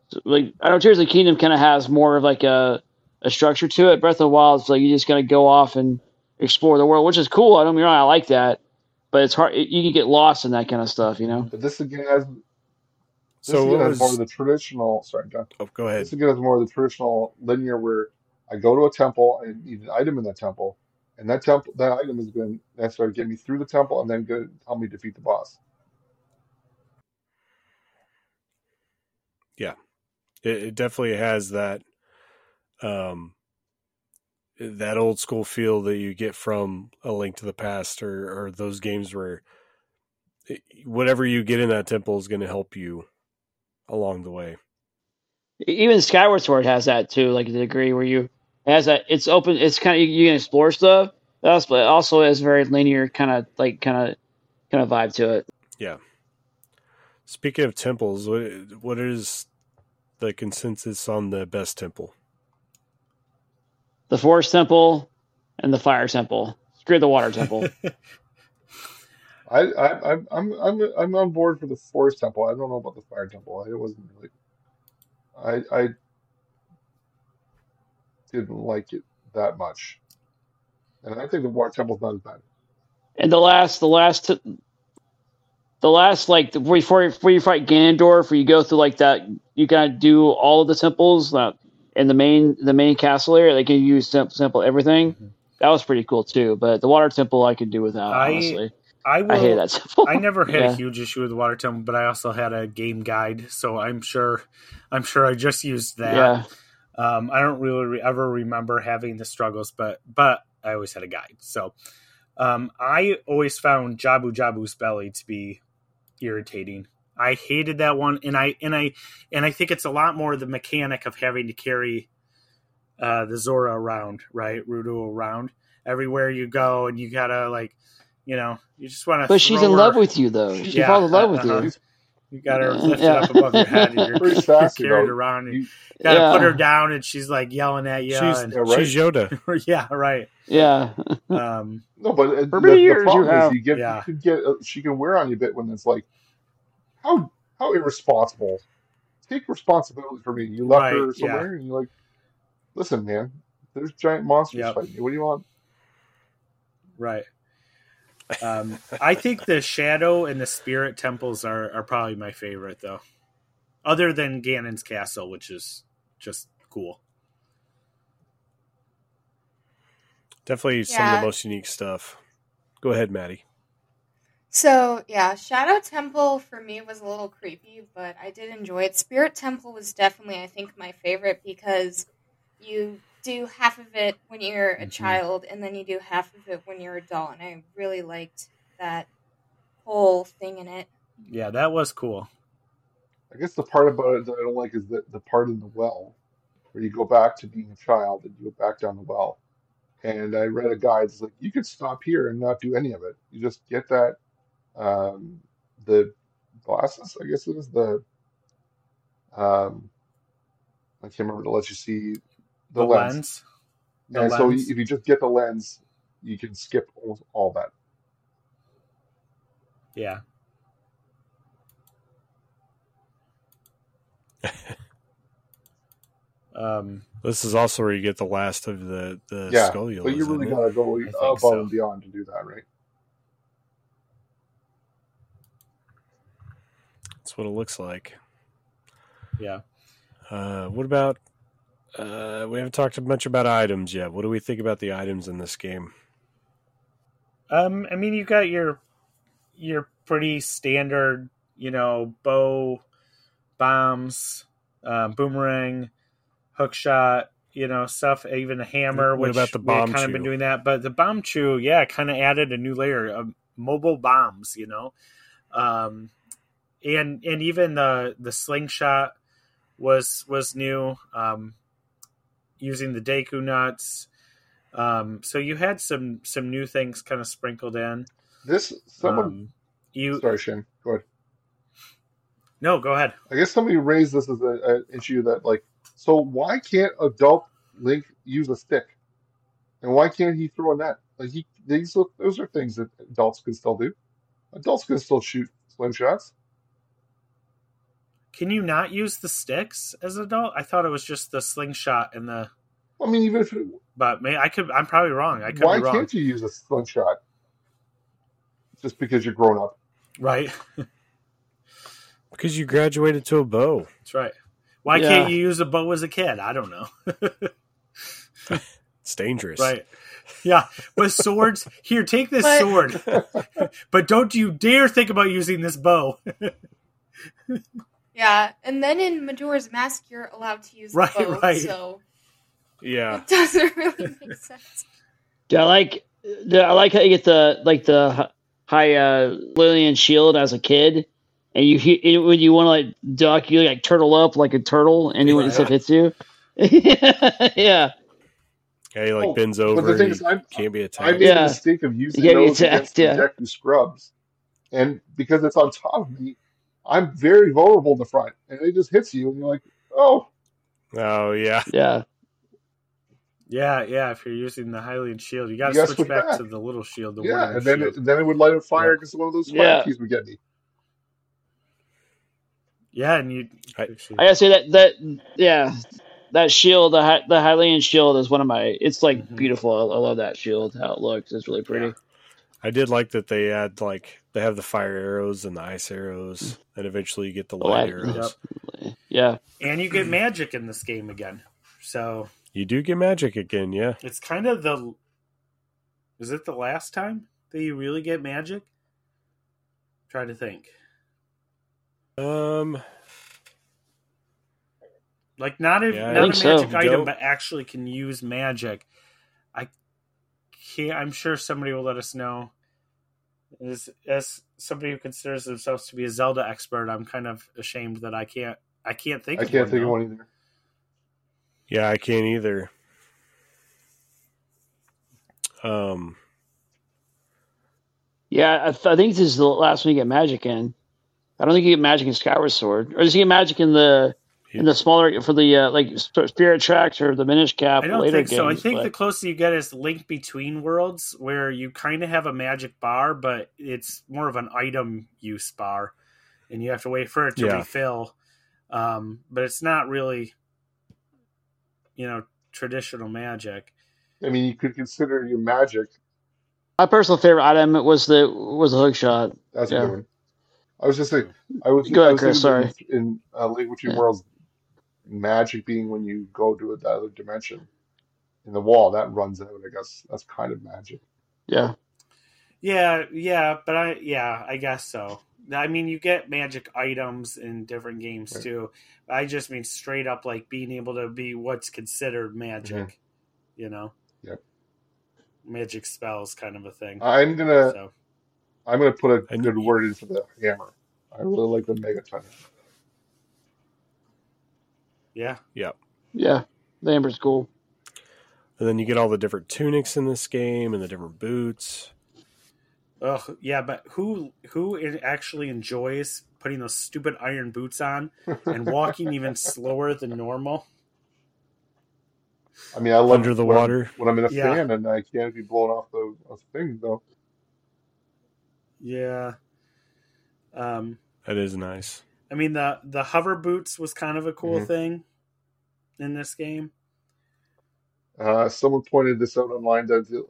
So, like I don't know Tears of the Kingdom kind of has more of like a a structure to it. Breath of the Wild is like you just gotta go off and explore the world, which is cool. I don't mean wrong, I like that, but it's hard. You can get lost in that kind of stuff, you know. But this again has this So again what has more of the traditional. Sorry, John. Oh, go ahead. This again is more of the traditional linear where I go to a temple and need an item in that temple, and that temple that item is going to necessarily get me through the temple and then go help me defeat the boss. It, it definitely has that um that old school feel that you get from a link to the past or or those games where it, whatever you get in that temple is going to help you along the way. Even Skyward Sword has that too, like the degree where you has that. It's open. It's kind of you, you can explore stuff. But also, it also has very linear kind of like kind of kind of vibe to it. Speaking of temples, what what is the consensus on the best temple? The Forest Temple and the Fire Temple. Screw the Water Temple. I, I, I'm, I'm, I'm, I'm on board for the forest temple. I don't know about the fire temple. It wasn't really. I, I didn't like it that much, and I think the water temple's not as bad. and the last, the last, the last like before you, before you fight Ganondorf, where you go through like that, you gotta do all of the temples uh, in the main the main castle area. They can use simple, simple everything. Mhm. That was pretty cool too. But the Water Temple, I could do without. I- honestly, I will. I hate that temple. I never had Yeah. a huge issue with the water temple, but I also had a game guide, so I'm sure, I'm sure I just used that. Yeah, Um, I don't really re- ever remember having the struggles, but but I always had a guide. So um, I always found Jabu Jabu's belly to be irritating. I hated that one, and I and I and I think it's a lot more the mechanic of having to carry uh, the Zora around, right, Ruto around everywhere you go, and you gotta like, you know, you just want to. but she's in love with you though. She Yeah, falls in love with uh-huh. you. You got her Yeah. lifted Yeah. up above your head, and you're, Pretty you're sassy, carried though. around. And You- you gotta Yeah. put her down, and she's like yelling at you. she's and, Yeah, right. she's Yoda. yeah, right. Yeah, Um, No, but uh, For the, many the years you problem have. is you get Yeah. you could get uh, she can wear on you a bit when it's like how how irresponsible. Take responsibility for me. You left Right, her yeah. somewhere and you're like, listen, man, there's giant monsters Yep. fighting you. What do you want? right. Um, I think the shadow and the spirit temples are, are probably my favorite, though. Other than Ganon's castle, which is just cool. Definitely some of the most unique stuff. Go ahead, Maddie. So yeah, Shadow Temple for me was a little creepy, but I did enjoy it. Spirit Temple was definitely, I think, my favorite because you do half of it when you're a Mhm. child, and then you do half of it when you're adult, and I really liked that whole thing in it. Yeah, that was cool. I guess the part about it that I don't like is the, the part in the well where you go back to being a child and you go back down the well. And I read a guide that's like, you could stop here and not do any of it. You just get that, um, the glasses, I guess it is, the, um, I can't remember to let you see the, The, lens. lens. The And so if you just get the lens, you can skip almost all that. Yeah. um, This is also where you get the last of the the Yeah, Scullion. But you really isn't it? gotta go I above so. and beyond to do that, right? That's what it looks like. yeah. Uh, what about? Uh, we haven't talked much about items yet. What do we think about the items in this game? Um, I mean, you got your your pretty standard, you know, bow, bombs, um, boomerang, hook shot, you know, stuff. Even a hammer. What which about the bomb Kind of been doing that, but the Bombchu, yeah, kind of added a new layer of mobile bombs. You know, um, and and even the the slingshot was was new. Um, using the Deku nuts. Um, so you had some some new things kind of sprinkled in. This someone Um, you sorry, Shane, go ahead. no, go ahead. I guess somebody raised this as an issue that like, so why can't adult Link use a stick, and why can't he throw a net? Like he, these look, those are things that adults can still do. Adults can still shoot slingshots. Can you not use the sticks as an adult? I thought it was just the slingshot and the. I mean, even if it, But may I could. I'm probably wrong. I could why be wrong. can't you use a slingshot just because you're grown up? Right. Because you graduated to a bow. That's right. Why Yeah. can't you use a bow as a kid? I don't know. It's dangerous. right. Yeah. With swords, here, take this But- sword. but don't you dare think about using this bow. Yeah, and then in Majora's Mask, you're allowed to use Right, the bow, right. so Yeah. it doesn't really make sense. Yeah, I like the, I like how you get the like the high uh, Hylian shield as a kid, and you he- when you want to like duck, you like turtle up like a turtle, and when Right. stuff hits you. yeah, Yeah, he like Oh, bends But over. the thing is, I'm, can't be I attacked. made Yeah. the mistake of using You gotta be those against attacked, the yeah. Deku scrubs, and because it's on top of me, I'm very vulnerable in the front, and it just hits you, and you're like, "Oh, Oh yeah. yeah, Yeah, yeah. If you're using the Hylian shield, you got to switch switch back, back. to the little shield. The yeah," and then it, then it would light a fire Yeah. because one of those Yeah. keys would get me. yeah, and you. I- I gotta say that that yeah, that shield, the Hy- the Hylian shield is one of my. It's like Mhm. beautiful. I, I love that shield. How it looks, it's really pretty. Yeah. I did like that they add like they have the fire arrows and the ice arrows, and eventually you get the The light light- arrows. Yep. Yeah, And you get magic in this game again. So You do get magic again, yeah. it's kind of the. Is it the last time that you really get magic? Try to think. Um, Like not a Yeah, I not think a so. magic item, Don't- but actually can use magic. I can't. I'm sure somebody will let us know. As as somebody who considers themselves to be a Zelda expert, I'm kind of ashamed that I can't. I can't think. I of can't one, think of one either. yeah, I can't either. Um, yeah. I, th- I think this is the last one you get magic in. I don't think you get magic in Skyward Sword, or does you get magic in the in the smaller for the uh, like Spirit Tracks or the Minish Cap I don't later think so. I think but- the closer you get is Link Between Worlds, where you kind of have a magic bar, but it's more of an item use bar, and you have to wait for it to Yeah. refill. Um, but it's not really, you know, traditional magic. I mean, you could consider your magic my personal favorite item was the was the hook shot. as Yeah. a good one. I was just saying, I was, Go I ahead, was Chris, thinking in, in uh, Link Between Yeah. Worlds, magic being when you go to another dimension in the wall that runs out. I guess that's kind of magic. Yeah, Yeah, yeah, but I yeah, I guess so. I mean, you get magic items in different games Right. too. I just mean straight up like being able to be what's considered magic. Mhm. You know. Yep. Magic spells, kind of a thing. I'm gonna so I'm gonna put a good you- word into the hammer. I really like the Megaton. Yeah, Yep. Yeah. The Hammer's cool. and then you get all the different tunics in this game and the different boots. Ugh, yeah, but who who actually enjoys putting those stupid iron boots on and walking even slower than normal? I mean, I love Under the when I'm- water. when I'm in a Yeah. fan and I can't be blown off the, off the thing though. Yeah. Um, That is nice. I mean the the hover boots was kind of a cool Mhm. thing in this game. Uh, someone pointed this out online that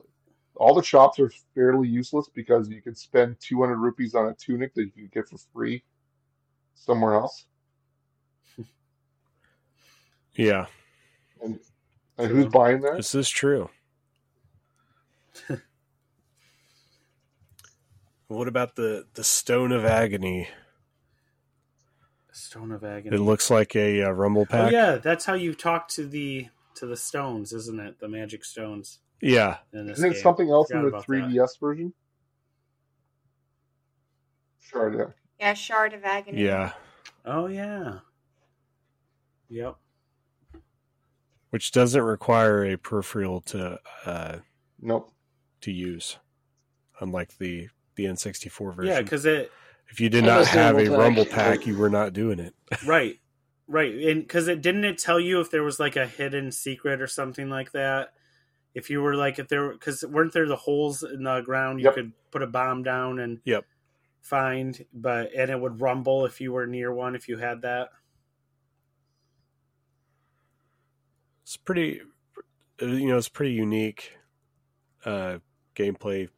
all the shops are fairly useless because you can spend 200 rupees on a tunic that you can get for free somewhere else. Yeah, And and who's buying that? this is true. what about the the stone of agony? Stone of Agony. It looks like a uh, rumble oh pack. yeah, that's how you talk to the to the stones, isn't it? The magic stones yeah. Isn't it something else in the 3DS version? Shard. yeah. Yeah, Shard of Agony. Yeah. Oh yeah. Yep. Which doesn't require a peripheral to uh, Nope. to use, unlike the the N64 version. Yeah, because it if you did not have a Rumble rumble Pack. pack, you were not doing it. right, right, and because it didn't it tell you if there was like a hidden secret or something like that. If you were like if there because weren't there the holes in the ground you Yep. could put a bomb down and Yep. find, but and it would rumble if you were near one if you had that. It's pretty, uh, you know, it's pretty unique uh, gameplay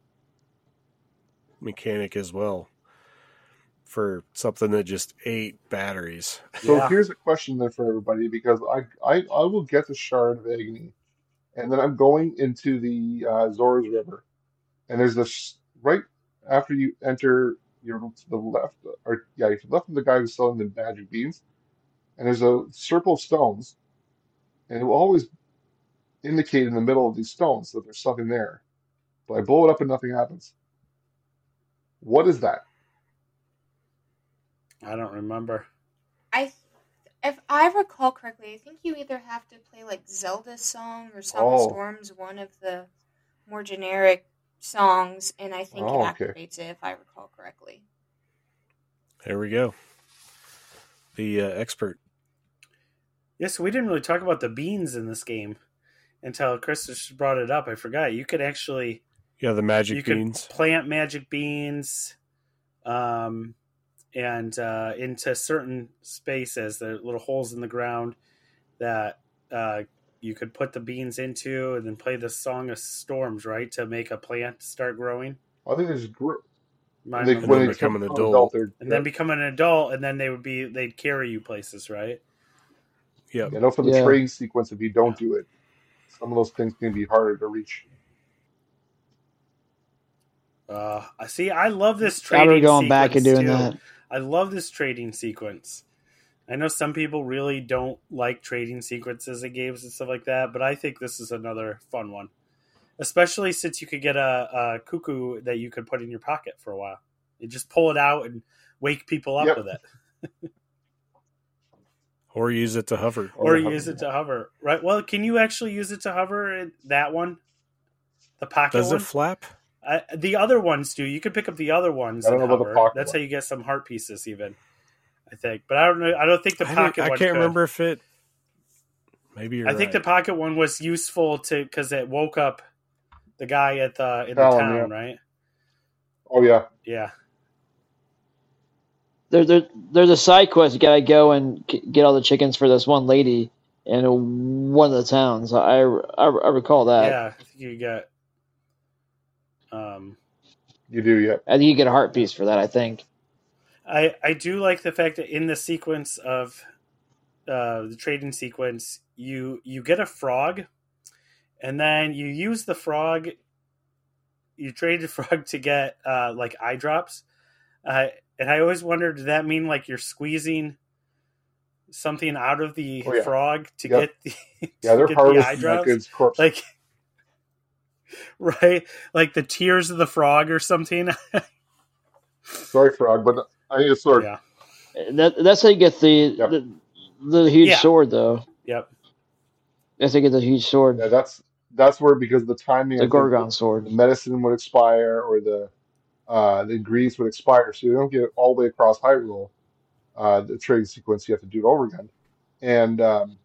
mechanic as well for something that just ate batteries. So Yeah. here's a question then for everybody because I, I I will get the Shard of Agony, and then I'm going into the uh, Zora's River, and there's this right after you enter, you're to the left, or yeah, you're to the left of the guy who's selling the magic beans, and there's a circle of stones, and it will always indicate in the middle of these stones that there's something there, but I blow it up and nothing happens. What is that? I don't remember. I, if I recall correctly, I think you either have to play like Zelda song or Song Oh. Storms, one of the more generic songs, and I think Oh, it okay. activates it if I recall correctly. There we go. The uh, expert. Yes, we didn't really talk about the beans in this game until Chris just brought it up. I forgot. You could actually Yeah, the magic you beans. could plant magic beans, um, and uh, into certain spaces, the little holes in the ground that uh, you could put the beans into, and then play the Song of Storms, right, to make a plant start growing. I think there's gr- My they, memory. when then they become become an an adult. adult, they're, and then become an adult, and then they would be they'd carry you places, right? Yep. You know, for the Yeah. trading sequence, if you don't do it, some of those things can be harder to reach. Uh, I see. I love this I trading. remember going back and doing too. that. I love this trading sequence. I know some people really don't like trading sequences in games and stuff like that, but I think this is another fun one. Especially since you could get a, a cuckoo that you could put in your pocket for a while. You just pull it out and wake people up Yep. with it, Or use it to hover. or the use hover. it to hover. Right? Well, can you actually use it to hover? in That one, the pocket Does one. it flap? Uh, the other ones do. You could pick up the other ones. I don't know about the pocket That's one. how you get some heart pieces, even. I think, but I don't know. I don't think the I, pocket. don't- I can't could. remember if it. Maybe you're I think the pocket one was useful to because it woke up the guy at the in the Talon, town, yeah. right? Oh yeah, Yeah, There, there, there's a side quest. You gotta go and get all the chickens for this one lady in one of the towns. I, I, I recall that. yeah. I think you got. Um, you do. Yeah, I think you get a heart piece for that. I think. I I do like the fact that in the sequence of uh, the trading sequence, you you get a frog, and then you use the frog. You trade the frog to get uh, like eye drops, uh, and I always wondered, did that mean like you're squeezing something out of the Oh, yeah. frog to Yep. get the to yeah. They're get the eye harvesting drops? kid's corpse. Like, right, like the tears of the frog or something. Sorry, frog, but I need a sword. yeah. That, that's how you get the Yep. the, the huge Yeah. sword, though. Yep. That's how you get the huge sword, Yeah, that's that's where because the timing, the think Gorgon the, sword. the medicine would expire or the uh, the ingredients would expire, so you don't get all the way across Hyrule. Uh, the trading sequence, you have to do it over again, and um,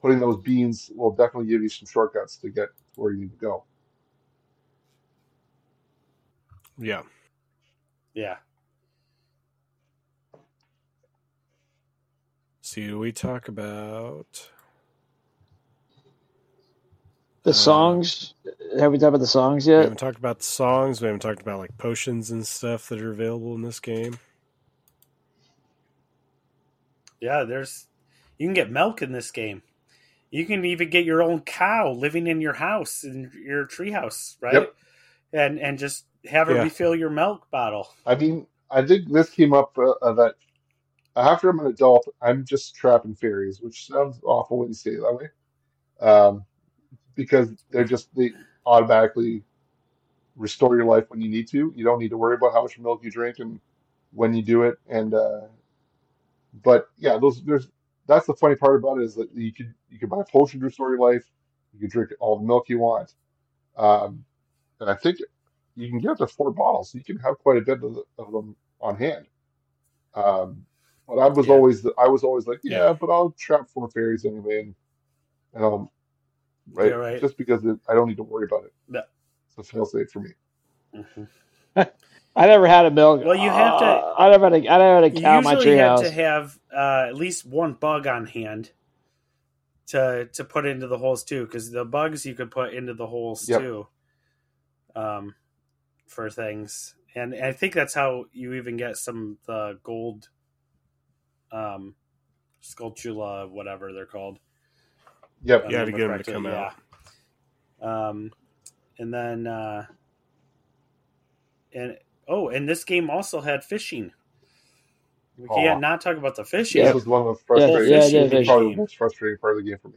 putting those beans will definitely give you some shortcuts to get where you need to go. Yeah. Yeah. See, do we talk about? The Uh, songs. Have we talked about the songs yet? We haven't talked about the songs. We haven't talked about like potions and stuff that are available in this game. Yeah, there's you can get milk in this game. You can even get your own cow living in your house in your treehouse, right? Yep. And and just have her Yeah. refill your milk bottle. I mean, I think this came up uh, uh, that after I'm an adult, I'm just trapping fairies, which sounds awful when you say it that way, um, because they're just they automatically restore your life when you need to. You don't need to worry about how much milk you drink and when you do it. And uh, but yeah, those there's that's the funny part about it is that you could you can buy a potion to restore your life. You can drink all the milk you want, um, and I think you can get up to four bottles. So you can have quite a bit of, of them on hand. Um, but I was Yeah. always I was always like, yeah, Yeah. but I'll trap four fairies anyway, and and I'll right? Yeah, right. Just because it, I don't need to worry about it. Yeah. It's a fail safe for me. Mhm. I never had a milk. Well, you have to- Uh, I never had a, I never had a You cow in my usually have treehouse. to have uh, at least one bug on hand to to put into the holes too, because the bugs you could put into the holes Yep. too, um, for things. And, and I think that's how you even get some the gold, um, Skulltula, whatever they're called. Yep. if I Yeah, to remember get 'em to correctly, come out. Um, and then, uh, and oh, and this game also had fishing. We Aw. can't not talk about the fishing. This was one of the frustrating, yeah, yeah, this was yeah. probably the most frustrating part of the game for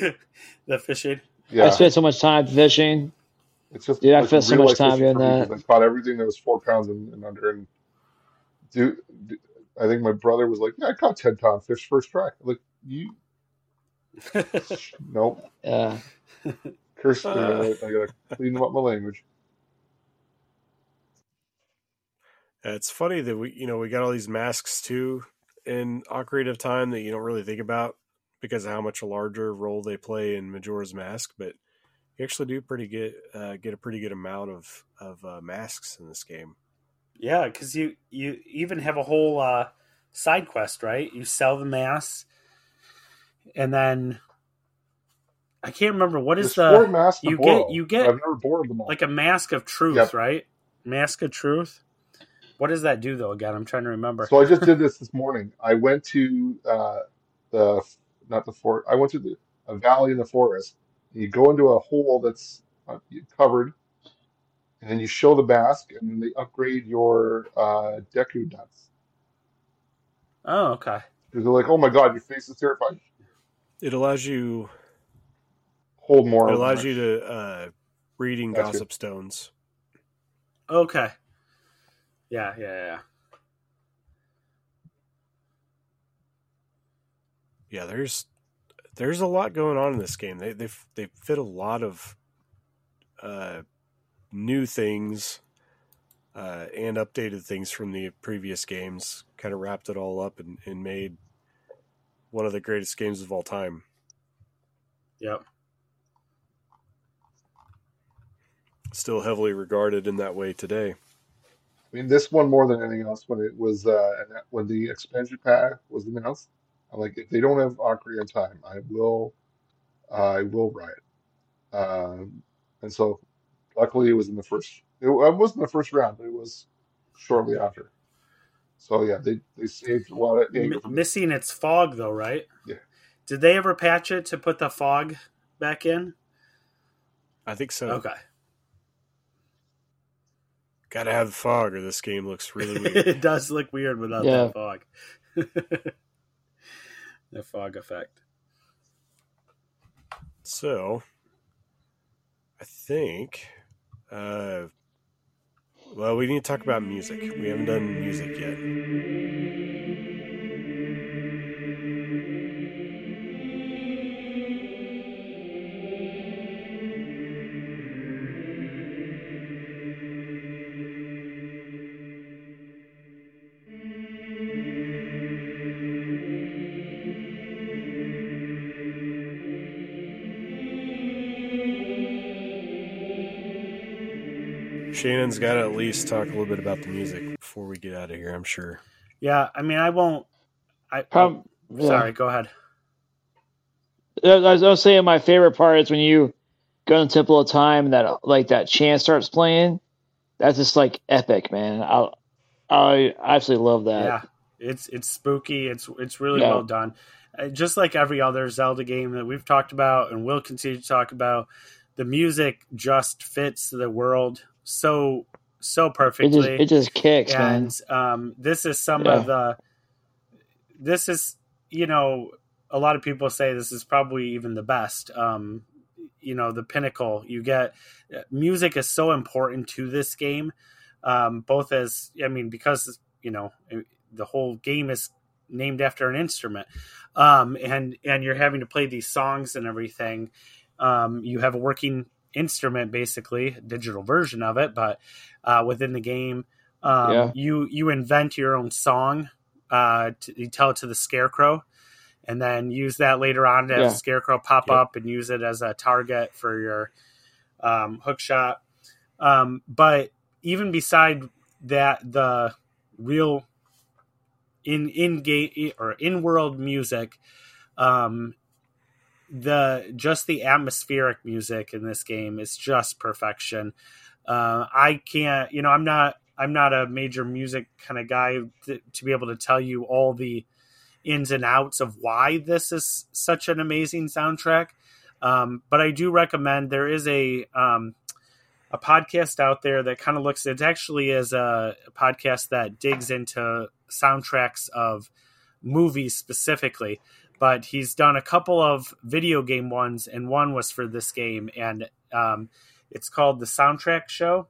me. the fishing. Yeah, I spent so much time fishing. it's just Dude, I like spent so much time doing that. I caught everything that was four pounds and, and under. And do, do- I think my brother was like, "Yeah, I caught ten pound fish first try." I'm like you, nope. Yeah. Curse! Uh. Uh, I gotta clean up my language. It's funny that we, you know, we got all these masks too in Ocarina of Time that you don't really think about because of how much a larger role they play in Majora's Mask, but you actually do pretty get uh, get a pretty good amount of of uh, masks in this game. yeah, because you you even have a whole uh, side quest, right? You sell the mass, and then I can't remember what is There's four the masks you get- you get, I've never borrowed them all. like a mask of truth, Yep. right? Mask of truth. What does that do though? Again, I'm trying to remember. So I just did this this morning. I went to uh, the not the fort. I went to the a valley in the forest. You go into a hole that's uh, covered, and then you show the mask, and then they upgrade your uh, Deku nuts. oh, okay. Because they're like, "Oh my God, your face is terrifying." It allows you, Hold more. it allows them. you to uh, reading Gotcha. gossip stones. Okay. Yeah, yeah, yeah. Yeah, there's there's a lot going on in this game. They they they fit a lot of uh, new things uh, and updated things from the previous games. Kind of wrapped it all up and, and made one of the greatest games of all time. Yep. Still heavily regarded in that way today. I mean, this one more than anything else when it was uh, when the expansion pack was announced. I'm like, if they don't have Ocarina of Time, I will, I will riot. Um, and so, luckily, it was in the first. It, it wasn't the first round, but it was shortly after. So yeah, they they saved a lot of anger M- missing its fog though, right? Yeah. Did they ever patch it to put the fog back in? I think so. Okay. Gotta have the fog, or this game looks really weird. it does look weird without Yeah. that fog. the fog effect. So, I think, uh, well, we need to talk about music. We haven't done music yet. Shannon's got to at least talk a little bit about the music before we get out of here. I'm sure. Yeah, I mean, I won't. I Prob- yeah. sorry. Go ahead. I was, I was saying my favorite part is when you go in the Temple of Time and that like that chant starts playing. That's just like epic, man. I I absolutely love that. Yeah, it's it's spooky. It's it's really Yeah. well done. Uh, just like every other Zelda game that we've talked about and will continue to talk about, the music just fits the world so so It just perfectly. it just kicks, man. and um, this is some Yeah. of the. This is you know a lot of people say this is probably even the best. Um, you know the pinnacle. You get music is so important to this game, um, both as I mean because you know the whole game is named after an instrument, um, and and you're having to play these songs and everything. Um, you have a working instrument, basically, a digital version of it, but uh, within the game, um, Yeah. you you invent your own song. Uh, to, you tell it to the scarecrow, and then use that later on to Yeah. a scarecrow pop Yep. up and use it as a target for your um, hook shot. Um, but even beside that, the real in in game or in world music, um, the just the atmospheric music in this game is just perfection. Uh, I can't, you know, I'm not I'm not a major music kind of guy to, to be able to tell you all the ins and outs of why this is such an amazing soundtrack. Um, but I do recommend there is a um, a podcast out there that kind of looks. It actually is a podcast that digs into soundtracks of movies specifically. But he's done a couple of video game ones, and one was for this game, and um, it's called the Soundtrack Show.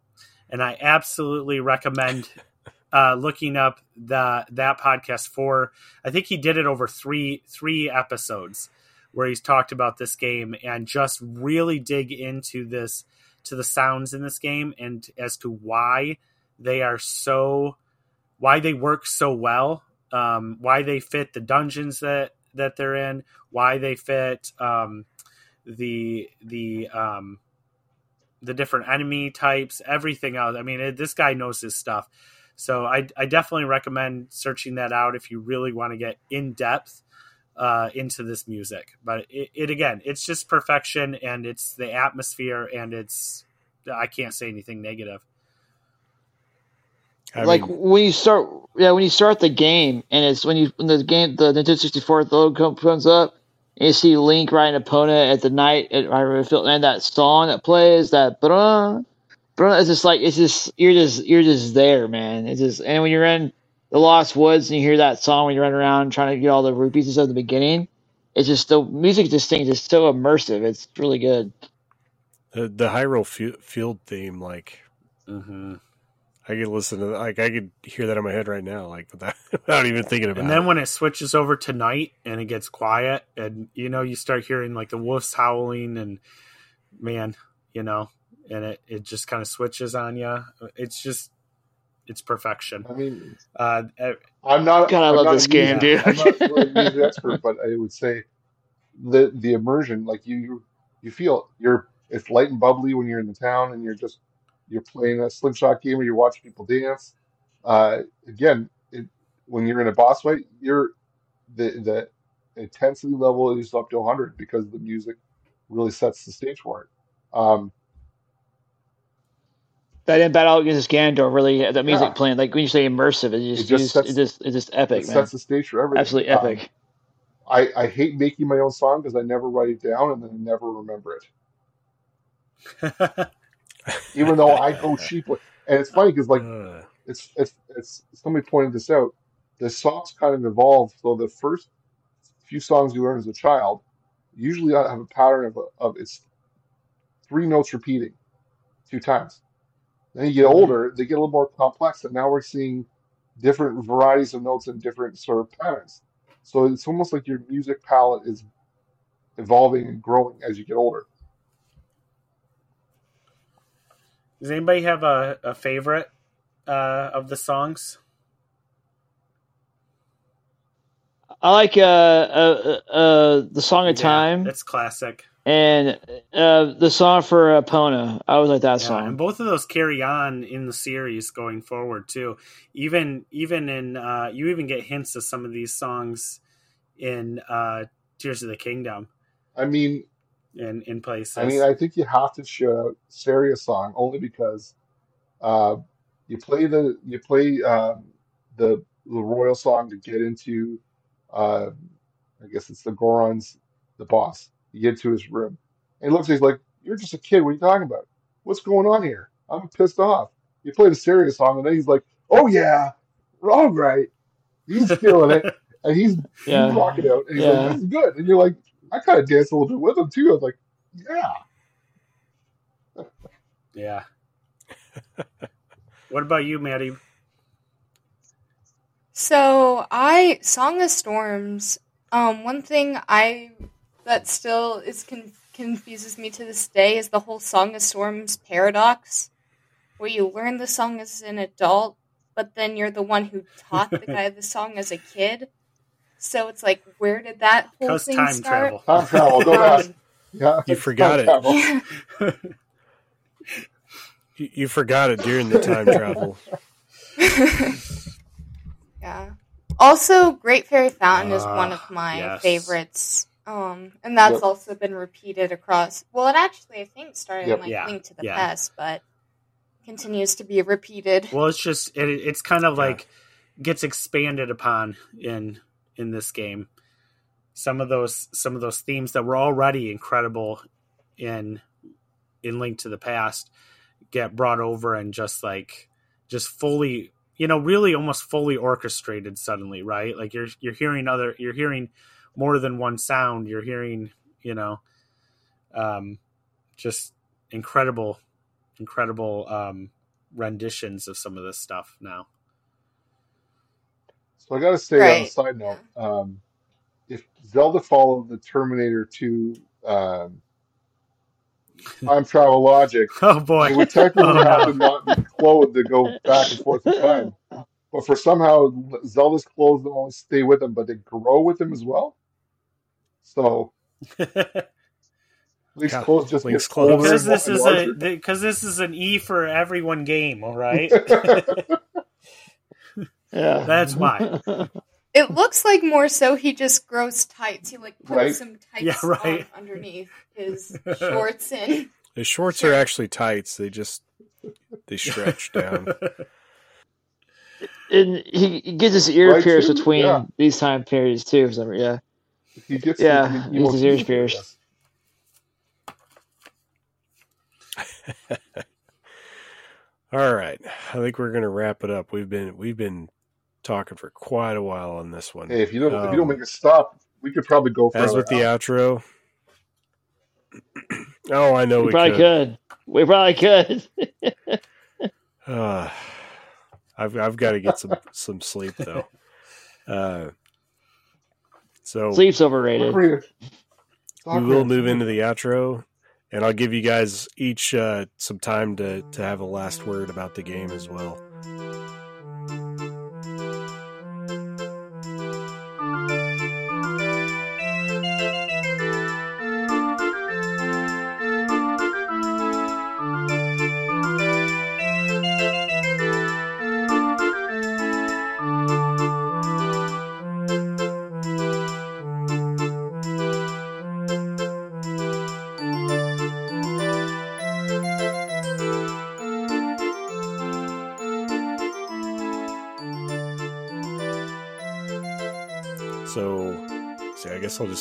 And I absolutely recommend uh, looking up the that podcast for. I think he did it over three three episodes where he's talked about this game and just really dig into this to the sounds in this game and as to why they are so why they work so well um, why they fit the dungeons that that they're in why they fit um, the the um, the different enemy types everything else i mean it, this guy knows his stuff so I, I definitely recommend searching that out if you really want to get in depth uh, into this music. But it, it again, it's just perfection, and it's the atmosphere, and it's I can't say anything negative. I like mean, when you start, yeah, when you start the game, and it's when you when the game the Nintendo 64 logo comes up, and you see Link riding a pony at the night at Hyrule Field, and that song that plays, that bruh, bruh, it's just like it's just you're just you're just there, man. It's just and when you're in the Lost Woods and you hear that song when you run around trying to get all the rupees and stuff at the beginning, it's just the music. Just thing is just so immersive. It's really good. the, the Hyrule Fu- Field theme, like Mm-hmm. I could listen to, like I could hear that in my head right now, like without, without even thinking about it. And then it. when it switches over to night and it gets quiet, and you know you start hearing like the wolves howling, and man, you know, and it it just kind of switches on you. It's just it's perfection. I mean, Uh, I'm not. God, I love this a game, music- dude. I'm not really a music expert, but I would say the the immersion, like you you, you feel you're it's light and bubbly when you're in the town and you're just you're playing a slingshot game or you're watching people dance. Uh, again, it, when you're in a boss fight, you're the the intensity level is up to 100 because the music really sets the stage for it. Um, That in Battle Against Ganondorf really that music Yeah. playing like when you say immersive, it just, just you just, sets- it just it's just epic, it man. sets the stage for everything. Absolutely Um, epic. I, I hate making my own song because I never write it down and then I never remember it. even though I go cheap. with- And it's funny because like Uh, it's it's it's somebody pointed this out. The songs kind of evolve. So the first few songs you learn as a child usually have a pattern of of it's three notes repeating two times. Then you get older, they get a little more complex, and now we're seeing different varieties of notes and different sort of patterns. So it's almost like your music palette is evolving and growing as you get older. Does anybody have a, a favorite uh, of the songs? I like uh, uh, uh, the Song of Yeah, Time It's classic. and uh, the song for uh, Pona. I always like that Yeah, song. and both of those carry on in the series going forward too. Even even in uh, you even get hints of some of these songs in uh, Tears of the Kingdom I mean, in in places. I mean, I think you have to shout out Saria's song only because uh, you play the you play um, the the royal song to get into uh, I guess it's the Goron's the boss. You get to his room, and he looks. He's like, "You're just a kid. What are you talking about? What's going on here? I'm pissed off." You play the Saria's song, and then he's like, "Oh yeah, all right." He's feeling it, and he's Yeah. he's rocking out, and he's Yeah. like, "This is good." And you're like, I kind of danced a little bit with him too. I was like, "Yeah." yeah. what about you, Maddie? So I Song of Storms. Um, one thing I that still is con- confuses me to this day is the whole Song of Storms paradox, where you learn the song as an adult, but then you're the one who taught the guy the song as a kid. So it's like, where did that whole Because thing time start? travel. Time travel. Don't Um. Yeah, You forgot time it. travel. You, you forgot it during the time travel. yeah. Also, Great Fairy Fountain is one of Ah, my yes. favorites. Um, and that's Yep. also been repeated across. Well, it actually, I think, started Yep. in like Yeah, Link to the yeah. Past, but continues to be repeated. Well, it's just it, it's kind of Yeah. like gets expanded upon in in this game. Some of those some of those themes that were already incredible in in Link to the Past get brought over and just like just fully you know really almost fully orchestrated suddenly right? Like you're you're hearing other you're hearing more than one sound. You're hearing you know um just incredible incredible um renditions of some of this stuff now So I got to say on a Right. side note, um, if Zelda followed the Terminator 2 um, time travel logic, oh boy it would technically Oh, have no. to not be clothed to go back and forth in time. But for somehow Zelda's clothes don't only stay with him, but they grow with him as well. So Link's Yeah, clothes just Link's get older clothes. because and this is larger. a because this is an E for everyone game all right Yeah, That's why. It looks like more so he just grows tights. He like puts Right. some tights Yeah, right. on underneath his shorts and The shorts are actually tights. They just they stretch down. and he, he gets his ear Right, pierced too? between Yeah. these time periods too. For some, yeah, he gets Yeah, the, he the gets his ears emotion. pierced. All right, I think we're gonna wrap it up. We've been we've been talking for quite a while on this one. Hey, if you don't if you Um, don't make a stop, we could probably go for As another with the hour. outro. oh, I know we, we, probably could. could. We probably could. Uh, I've I've got to get some some sleep though. Uh, so Sleep's overrated. Talk for you. we will move into the outro, and I'll give you guys each uh, some time to to have a last word about the game as well.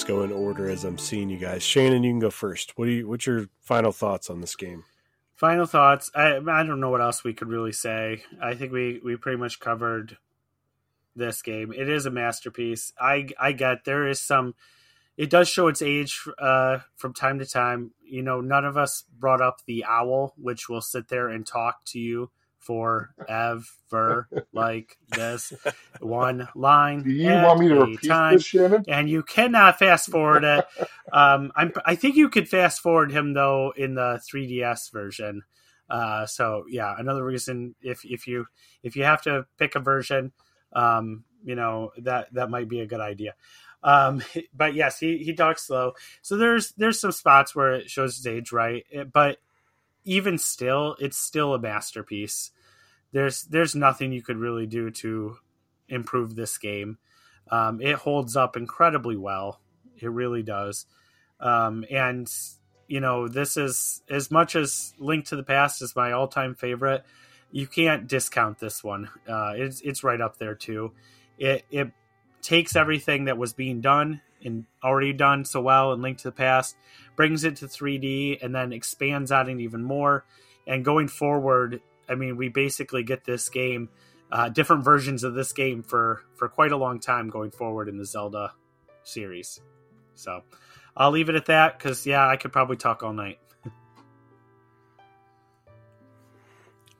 Go in order as I'm seeing you guys. Shannon, you can go first. What do you? What's your final thoughts on this game? Final thoughts. I I don't know what else we could really say. I think we we pretty much covered this game. It is a masterpiece. I I get there is some. It does show its age uh, from time to time. You know, none of us brought up the owl, which will sit there and talk to you forever like this. One line. Do you want me to repeat time this, Shannon? and you cannot fast forward it. Um, I'm, I think you could fast forward him though in the 3DS version. Uh, so yeah, another reason if if you if you have to pick a version, um, you know that that might be a good idea. Um, but yes, he he talks slow. So there's there's some spots where it shows his age, right? But even still, it's still a masterpiece. There's there's nothing you could really do to improve this game. Um, it holds up incredibly well. It really does. Um, and you know, this is as much as Link to the Past is my all-time favorite. You can't discount this one. Uh, it's it's right up there too. It it takes everything that was being done and already done so well in Link to the Past, brings it to 3D, and then expands on it even more. And going forward, I mean, we basically get this game uh, different versions of this game for for quite a long time going forward in the Zelda series. So I'll leave it at that because yeah, I could probably talk all night.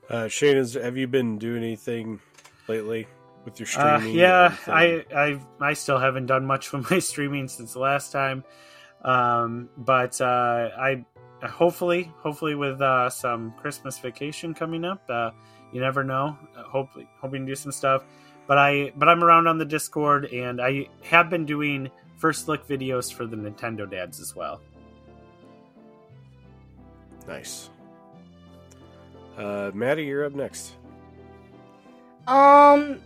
Uh, Shannon, have you been doing anything lately with your Uh, streaming? or yeah. I I I still haven't done much with my streaming since the last time, um, but uh, I hopefully hopefully with uh, some Christmas vacation coming up. Uh, you never know. Uh, hopefully hoping to do some stuff. but I but I'm around on the Discord, and I have been doing first look videos for the Nintendo dads as well. Nice. Uh, Maddie, you're up next. Um,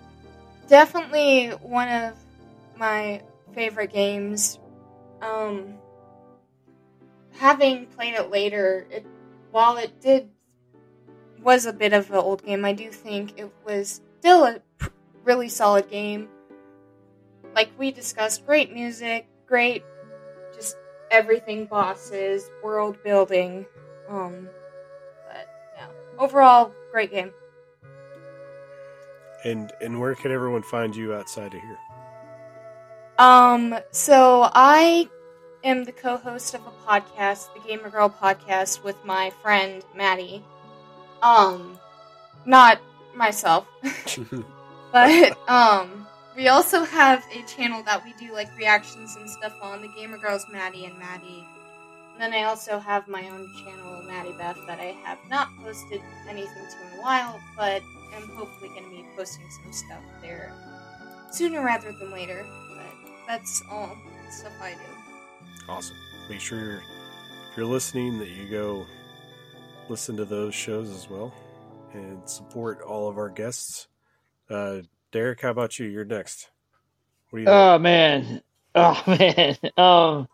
definitely one of my favorite games. Um, having played it later, it while it did was a bit of an old game, I do think it was still a really solid game. Like we discussed, great music, great, just everything, bosses, world building. Um, but yeah, overall, great game. And and where can everyone find you outside of here? Um, so I am the co-host of a podcast, the Gamer Girl podcast, with my friend Maddie. Um, not myself, but um, we also have a channel that we do like reactions and stuff on. The Gamer Girls, Maddie and Maddie. And then I also have my own channel, Maddie Beth, that I have not posted anything to in a while, but I'm hopefully going to be posting some stuff there sooner rather than later. But that's all stuff I do. Awesome. Make sure if you're listening that you go listen to those shows as well and support all of our guests. Uh, Derek, how about you? You're next. You? Oh man, oh man. Um,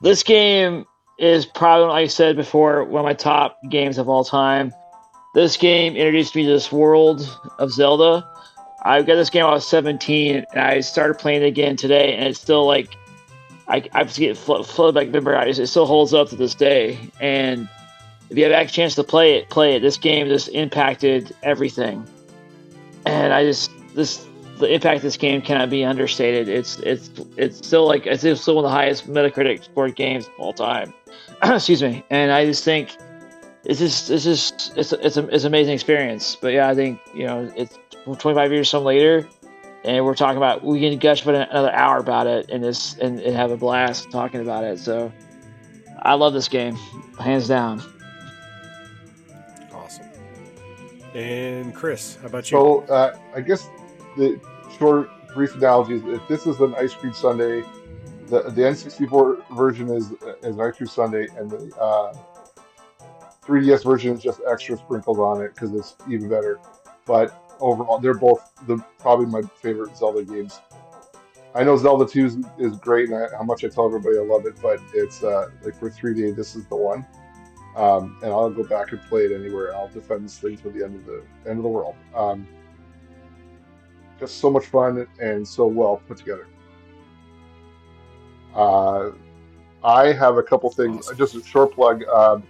this game is probably, like I said before, one of my top games of all time. This game introduced me to this world of Zelda. I got this game when I was 17, and I started playing it again today, and it's still like I, I get flooded back memories. It still holds up to this day, and if you have a chance to play it, play it. This game just impacted everything, and I just this the impact of this game cannot be understated. It's it's it's still like it's still one of the highest Metacritic sport games of all time. Excuse me, and I just think it's just it's just it's it's a, it's an amazing experience. But yeah, I think you know it's 25 years some later, and we're talking about we can gush for another hour about it and this and, and have a blast talking about it. So I love this game, hands down. Awesome. And Chris, how about you? So uh, I guess the short, brief analogy is if this is an ice cream sundae, the the N64 version is is an ice cream sundae, and the uh, 3DS version is just extra sprinkled on it because it's even better. But overall, they're both the probably my favorite Zelda games. I know Zelda 2 is, is great, and I, how much I tell everybody I love it, but it's uh, like for 3D, this is the one. Um, and I'll go back and play it anywhere. I'll defend this thing to the end of the end of the world. Um, just so much fun and so well put together. Uh, I have a couple things. Just a short plug um,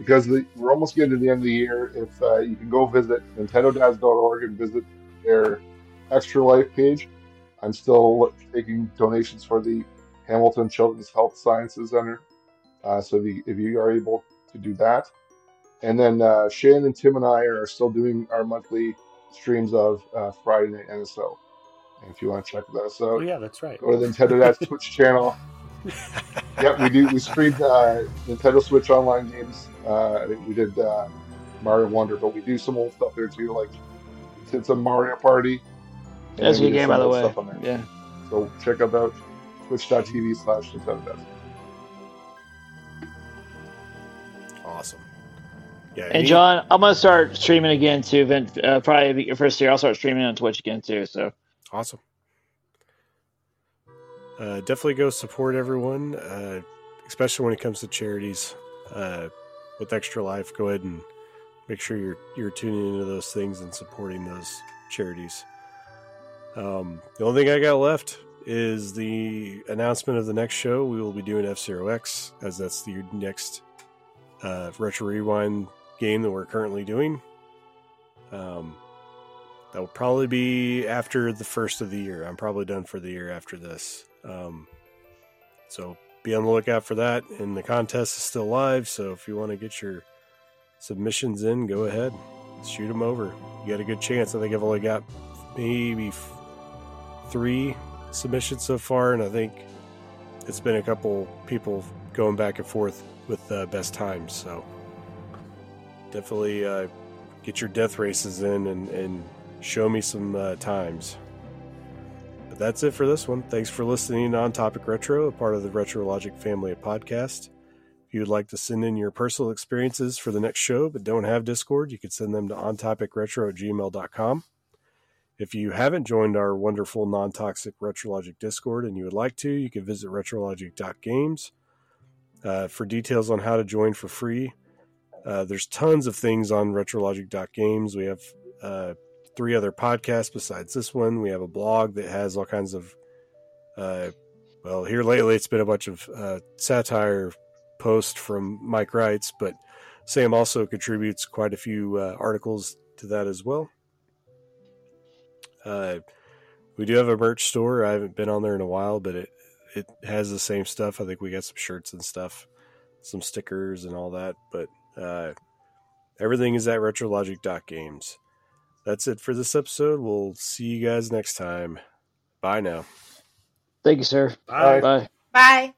because the, we're almost getting to the end of the year. If uh, you can go visit NintendoDads.org and visit their Extra Life page, I'm still taking donations for the Hamilton Children's Health Sciences Center. Uh, so if you, if you are able to do that. And then uh, Shane and Tim and I are still doing our monthly streams of uh, Friday Night NSO. And if you want to check those out, oh yeah, that's right. Go to the Nintendo Dad's Twitch channel. yep, we do. We streamed uh, Nintendo Switch online games. Uh, I think we did uh, Mario Wonder, but we do some old stuff there too. Like did some Mario Party. That's a good game, by the way. Yeah. So check out that twitch.tv slash Nintendo Dads. awesome. Yeah, and John, I'm gonna start streaming again too. Then uh, probably your first year, I'll start streaming on Twitch again too. So awesome. Uh, definitely go support everyone, uh, especially when it comes to charities. Uh, with Extra Life, go ahead and make sure you're you're tuning into those things and supporting those charities. Um, the only thing I got left is the announcement of the next show. We will be doing F Zero X, as that's the next uh, retro rewind game that we're currently doing. Um, that will probably be after the first of the year. I'm probably done for the year after this. Um, so be on the lookout for that. And the contest is still live. So if you want to get your submissions in, go ahead, shoot them over. You got a good chance. I think I've only got maybe f- three submissions so far, and I think it's been a couple people going back and forth with uh, best times. So definitely uh, get your death races in and, and show me some uh, times. That's it for this one. Thanks for listening on Topic Retro, a part of the RetroLogic family of podcasts. If you would like to send in your personal experiences for the next show but don't have Discord, you can send them to ontopicretro at gmail.com. If you haven't joined our wonderful non toxic RetroLogic Discord and you would like to, you can visit retrologic.games. Uh, for details on how to join for free, uh, there's tons of things on retrologic.games. We have uh, three other podcasts besides this one. We have a blog that has all kinds of, uh, well, here lately it's been a bunch of uh, satire posts from Mike Wrights, but Sam also contributes quite a few uh, articles to that as well. Uh, we do have a merch store. I haven't been on there in a while, but it it has the same stuff. I think we got some shirts and stuff, some stickers and all that. But uh, everything is at retrologic.games. That's it for this episode. We'll see you guys next time. Bye now. Thank you, sir. Bye. Bye. Bye.